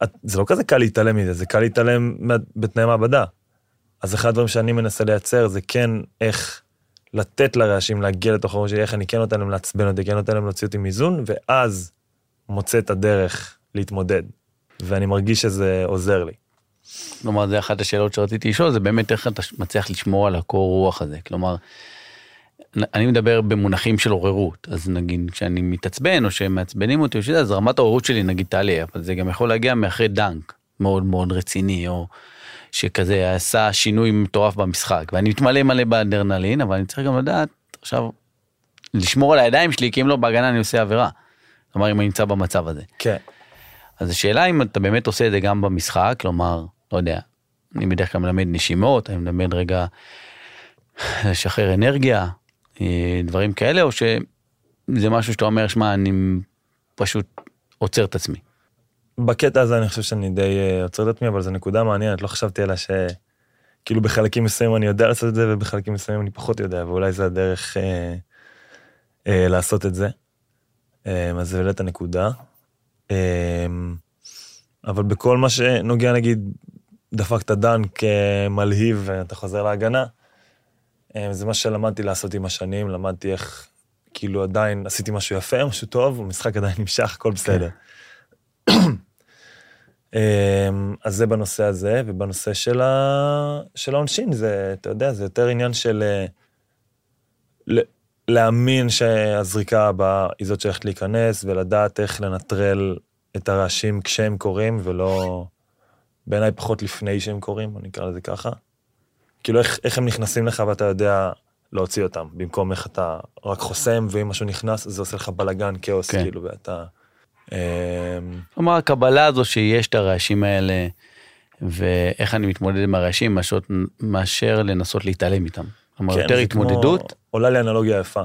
את- זה לא כזה קל להתעלם מזה, זה קל להתעלם בתנאי מעבדה. אז אחד הדברים שאני מנסה לייצר זה כן איך לתת לרעשים להגיע לתוך הראש שלי, איך אני כן נותן להם לעצבן אותי, כן נותן להם להוציא אותי מאיזון, ואז מוצא את הדרך להתמודד. ואני מרגיש שזה עוזר לי. כלומר, זה אחת השאלות שרציתי לשאול, זה באמת איך אתה מצליח לשמור על הקור רוח הזה. כלומר, אני מדבר במונחים של עוררות, אז נגיד כשאני מתעצבן או שמעצבנים אותי, או שזה, אז רמת העוררות שלי נגיד תעלה, אבל זה גם יכול להגיע מאחרי דנק מאוד מאוד רציני, או שכזה עשה שינוי מטורף במשחק, ואני מתמלא מלא באדרנלין, אבל אני צריך גם לדעת עכשיו לשמור על הידיים שלי, כי אם לא בהגנה אני עושה עבירה. כלומר, אם אני נמצא במצב הזה. כן. אז השאלה אם אתה באמת עושה את זה גם במשחק, כלומר, לא יודע, אני בדרך כלל מלמד נשימות, אני מלמד רגע לשחרר אנרגיה, אה, דברים כאלה, או שזה משהו שאתה אומר, שמע, אני פשוט עוצר את עצמי. בקטע הזה אני חושב שאני די אה, עוצר את עצמי, אבל זו נקודה מעניינת, לא חשבתי עליה ש... כאילו בחלקים מסוימים אני יודע לעשות את זה, ובחלקים מסוימים אני פחות יודע, ואולי זה הדרך אה, אה, לעשות את זה. אה, אז זה העלית הנקודה. אה, אבל בכל מה שנוגע, נגיד, דפקת דנק אה, מלהיב ואתה חוזר להגנה, אה, זה מה שלמדתי לעשות עם השנים, למדתי איך, כאילו עדיין עשיתי משהו יפה, משהו טוב, המשחק עדיין נמשך, הכל בסדר. אמ, אז זה בנושא הזה, ובנושא של, ה... של העונשין, זה, אתה יודע, זה יותר עניין של אה, ל... להאמין שהזריקה הבאה היא זאת שהולכת להיכנס, ולדעת איך לנטרל את הרעשים כשהם קורים, ולא בעיניי פחות לפני שהם קורים, בוא נקרא לזה ככה. כאילו איך, איך הם נכנסים לך ואתה יודע להוציא אותם, במקום איך אתה רק חוסם, ואם משהו נכנס, זה עושה לך בלאגן, כאוס, כן. כאילו, ואתה... אמ, כלומר, הקבלה הזו שיש את הרעשים האלה, ואיך אני מתמודד עם הרעשים, מאשר, לנסות להתעלם איתם. כלומר, כן, יותר זה כמו- התמודדות, עולה לי אנלוגיה יפה.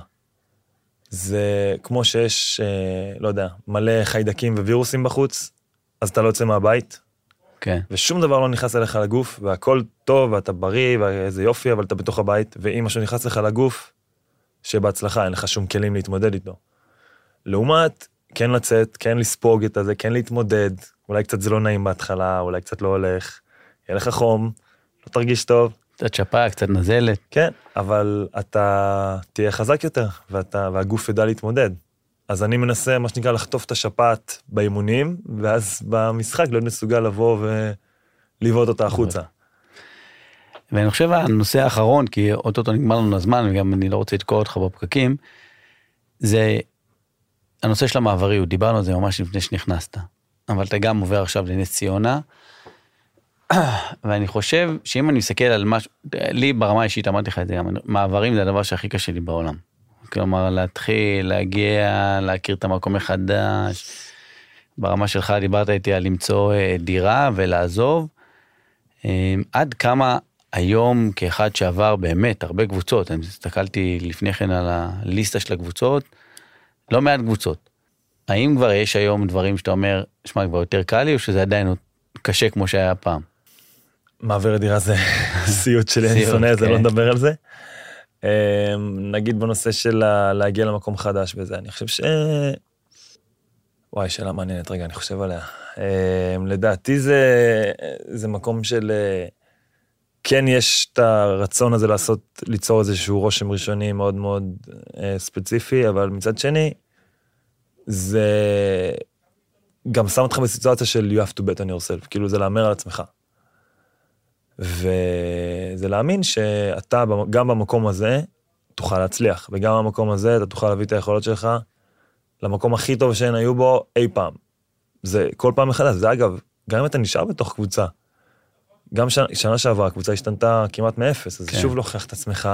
זה כמו שיש, אה, לא יודע, מלא חיידקים ווירוסים בחוץ, אז אתה לא יוצא מהבית, כן, ושום דבר לא נכנס אליך לגוף, והכל טוב, ואתה בריא, ואיזה יופי, אבל אתה בתוך הבית, ואם משהו נכנס לך לגוף, שבהצלחה, אין לך שום כלים להתמודד איתו. לעומת, כן לצאת, כן לספוג את הזה, כן להתמודד, אולי קצת זה לא נעים בהתחלה, אולי קצת לא הולך, יהיה לך חום, לא תרגיש טוב, קצת שפעה, קצת נזלת. כן, אבל אתה תהיה חזק יותר, ואתה, והגוף ידע להתמודד. אז אני מנסה, מה שנקרא, לחטוף את השפעת באימונים, ואז במשחק להיות מסוגל לבוא ולבעוט אותה החוצה. ואני חושב הנושא האחרון, כי אוטוטו נגמר לנו הזמן, וגם אני לא רוצה לתקוע אותך בפקקים, זה הנושא של המעבריות, דיברנו על זה ממש לפני שנכנסת. אבל אתה גם עובר עכשיו לנס ציונה, ואני חושב שאם אני מסתכל על משהו, לי ברמה האישית אמרתי לך את זה גם, מעברים זה הדבר שהכי קשה לי בעולם. כלומר, להתחיל, להגיע, להכיר את המקום מחדש. ברמה שלך דיברת איתי על למצוא אה, דירה ולעזוב. אה, עד כמה היום כאחד שעבר באמת הרבה קבוצות, אני הסתכלתי לפני כן על הליסטה של הקבוצות, לא מעט קבוצות. האם כבר יש היום דברים שאתה אומר, שמע, כבר יותר קל לי, או שזה עדיין קשה כמו שהיה פעם? מעברת דירה זה סיוט שלי, אני שונא את זה, כן. לא נדבר על זה. אמ, נגיד בנושא של להגיע למקום חדש וזה, אני חושב ש... וואי, שאלה מעניינת, רגע, אני חושב עליה. אמ, לדעתי זה, זה מקום של... כן יש את הרצון הזה לעשות, ליצור איזשהו רושם ראשוני מאוד מאוד אה, ספציפי, אבל מצד שני, זה גם שם אותך בסיטואציה של you have to bet on yourself, כאילו זה להמר על עצמך. וזה להאמין שאתה גם במקום הזה תוכל להצליח, וגם במקום הזה אתה תוכל להביא את היכולות שלך למקום הכי טוב שהן היו בו אי פעם. זה כל פעם מחדש, זה אגב, גם אם אתה נשאר בתוך קבוצה, גם שנה, שנה שעברה הקבוצה השתנתה כמעט מאפס, אז כן. שוב להוכיח את עצמך.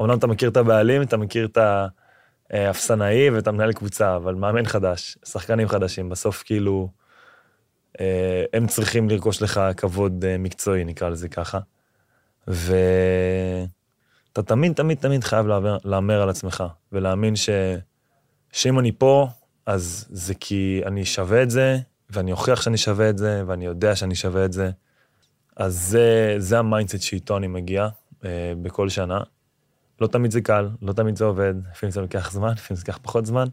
אמנם אתה מכיר את הבעלים, אתה מכיר את האפסנאי ואתה מנהל קבוצה, אבל מאמן חדש, שחקנים חדשים, בסוף כאילו, אה, הם צריכים לרכוש לך כבוד אה, מקצועי, נקרא לזה ככה. ואתה תמיד, תמיד, תמיד חייב להמר על עצמך, ולהאמין ש... שאם אני פה, אז זה כי אני שווה את זה, ואני אוכיח שאני שווה את זה, ואני יודע שאני שווה את זה. אז זה, זה ה mindset שאיתו אני מגיע אה, בכל שנה. לא תמיד זה קל, לא תמיד זה עובד, לפעמים זה לוקח זמן, לפעמים זה לוקח פחות זמן.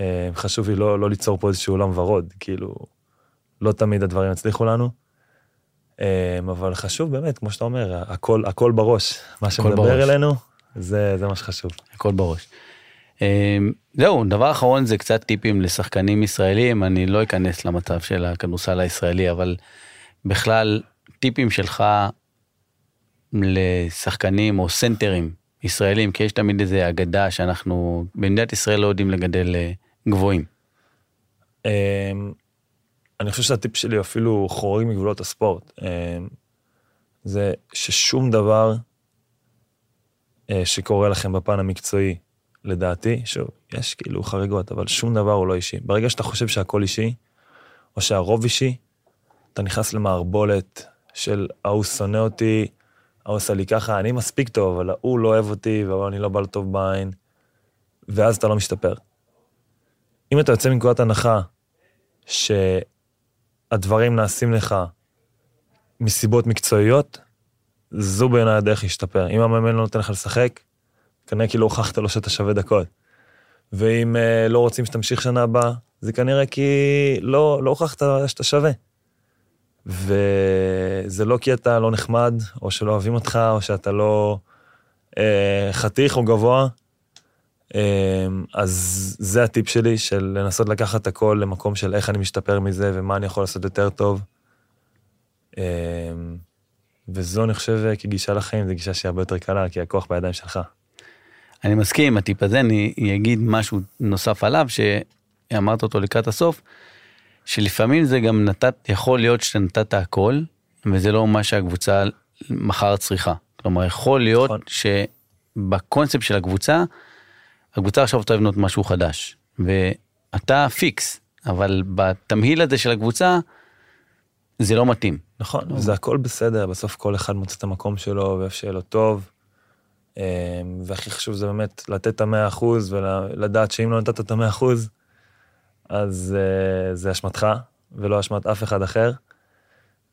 אה, חשוב לי לא, לא ליצור פה איזשהו עולם ורוד, כאילו, לא תמיד הדברים יצליחו לנו. אה, אבל חשוב באמת, כמו שאתה אומר, הכל, הכל בראש. מה שמדבר בראש. אלינו, זה, זה מה שחשוב. הכל בראש. אה, זהו, דבר אחרון זה קצת טיפים לשחקנים ישראלים, אני לא אכנס למצב של הכדורסל הישראלי, אבל בכלל, טיפים שלך לשחקנים או סנטרים ישראלים, כי יש תמיד איזה אגדה שאנחנו במדינת ישראל לא יודעים לגדל אה, גבוהים. אמ, אני חושב שהטיפ שלי אפילו חורג מגבולות הספורט. אמ, זה ששום דבר אה, שקורה לכם בפן המקצועי, לדעתי, שוב, יש כאילו חריגות, אבל שום דבר הוא לא אישי. ברגע שאתה חושב שהכל אישי, או שהרוב אישי, אתה נכנס למערבולת של ההוא שונא אותי, ההוא עושה לי ככה, אני מספיק טוב, אבל ההוא לא אוהב אותי, אבל אני לא בא לו טוב בעין, ואז אתה לא משתפר. אם אתה יוצא מנקודת הנחה שהדברים נעשים לך מסיבות מקצועיות, זו בעיניי הדרך להשתפר. אם המאמן לא נותן לך לשחק, כנראה כאילו הוכחת לו שאתה שווה דקות. ואם uh, לא רוצים שתמשיך שנה הבאה, זה כנראה כי לא, לא הוכחת שאתה שווה. וזה לא כי אתה לא נחמד, או שלא אוהבים אותך, או שאתה לא uh, חתיך או גבוה, אמ, אז זה הטיפ שלי, של לנסות לקחת הכל למקום של איך אני משתפר מזה ומה אני יכול לעשות יותר טוב. אמ, וזו, אני חושב, כגישה לחיים, זו גישה שהיא הרבה יותר קלה, כי הכוח בידיים שלך. אני מסכים הטיפ הזה, אני אגיד משהו נוסף עליו, שאמרת אותו לקראת הסוף, שלפעמים זה גם נתת, יכול להיות שאתה נתת הכל, וזה לא מה שהקבוצה מחר צריכה. כלומר, יכול להיות נכון. שבקונספט של הקבוצה, הקבוצה עכשיו רוצה לבנות משהו חדש, ואתה פיקס, אבל בתמהיל הזה של הקבוצה, זה לא מתאים. נכון, לא. זה הכל בסדר, בסוף כל אחד מוצא את המקום שלו ואיפה שיהיה לו טוב. אמ, והכי חשוב זה באמת לתת את המאה אחוז ולדעת שאם לא נתת את המאה אחוז, אז uh, זה אשמתך ולא אשמת אף אחד אחר.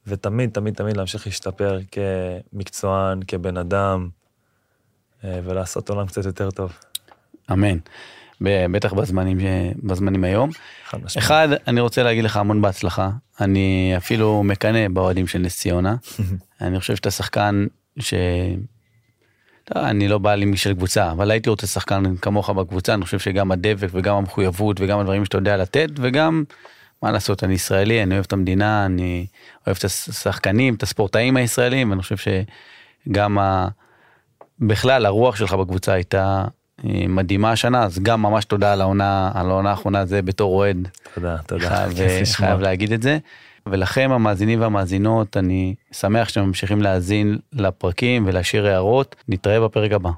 ותמיד, תמיד, תמיד להמשיך להשתפר כמקצוען, כבן אדם, uh, ולעשות עולם קצת יותר טוב. אמן. בטח בזמנים, בזמנים היום. אחד, אני רוצה להגיד לך המון בהצלחה. אני אפילו מקנא באוהדים של נס ציונה. אני חושב שאתה שחקן ש... אני לא בעל עם של קבוצה, אבל הייתי רוצה שחקן כמוך בקבוצה, אני חושב שגם הדבק וגם המחויבות וגם הדברים שאתה יודע לתת, וגם, מה לעשות, אני ישראלי, אני אוהב את המדינה, אני אוהב את השחקנים, את הספורטאים הישראלים, ואני חושב שגם ה... בכלל הרוח שלך בקבוצה הייתה אה, מדהימה השנה, אז גם ממש תודה על העונה, על העונה האחרונה, זה בתור אוהד. תודה, תודה. חייב, חייב להגיד את זה. ולכם המאזינים והמאזינות, אני שמח שאתם ממשיכים להאזין לפרקים ולהשאיר הערות. נתראה בפרק הבא.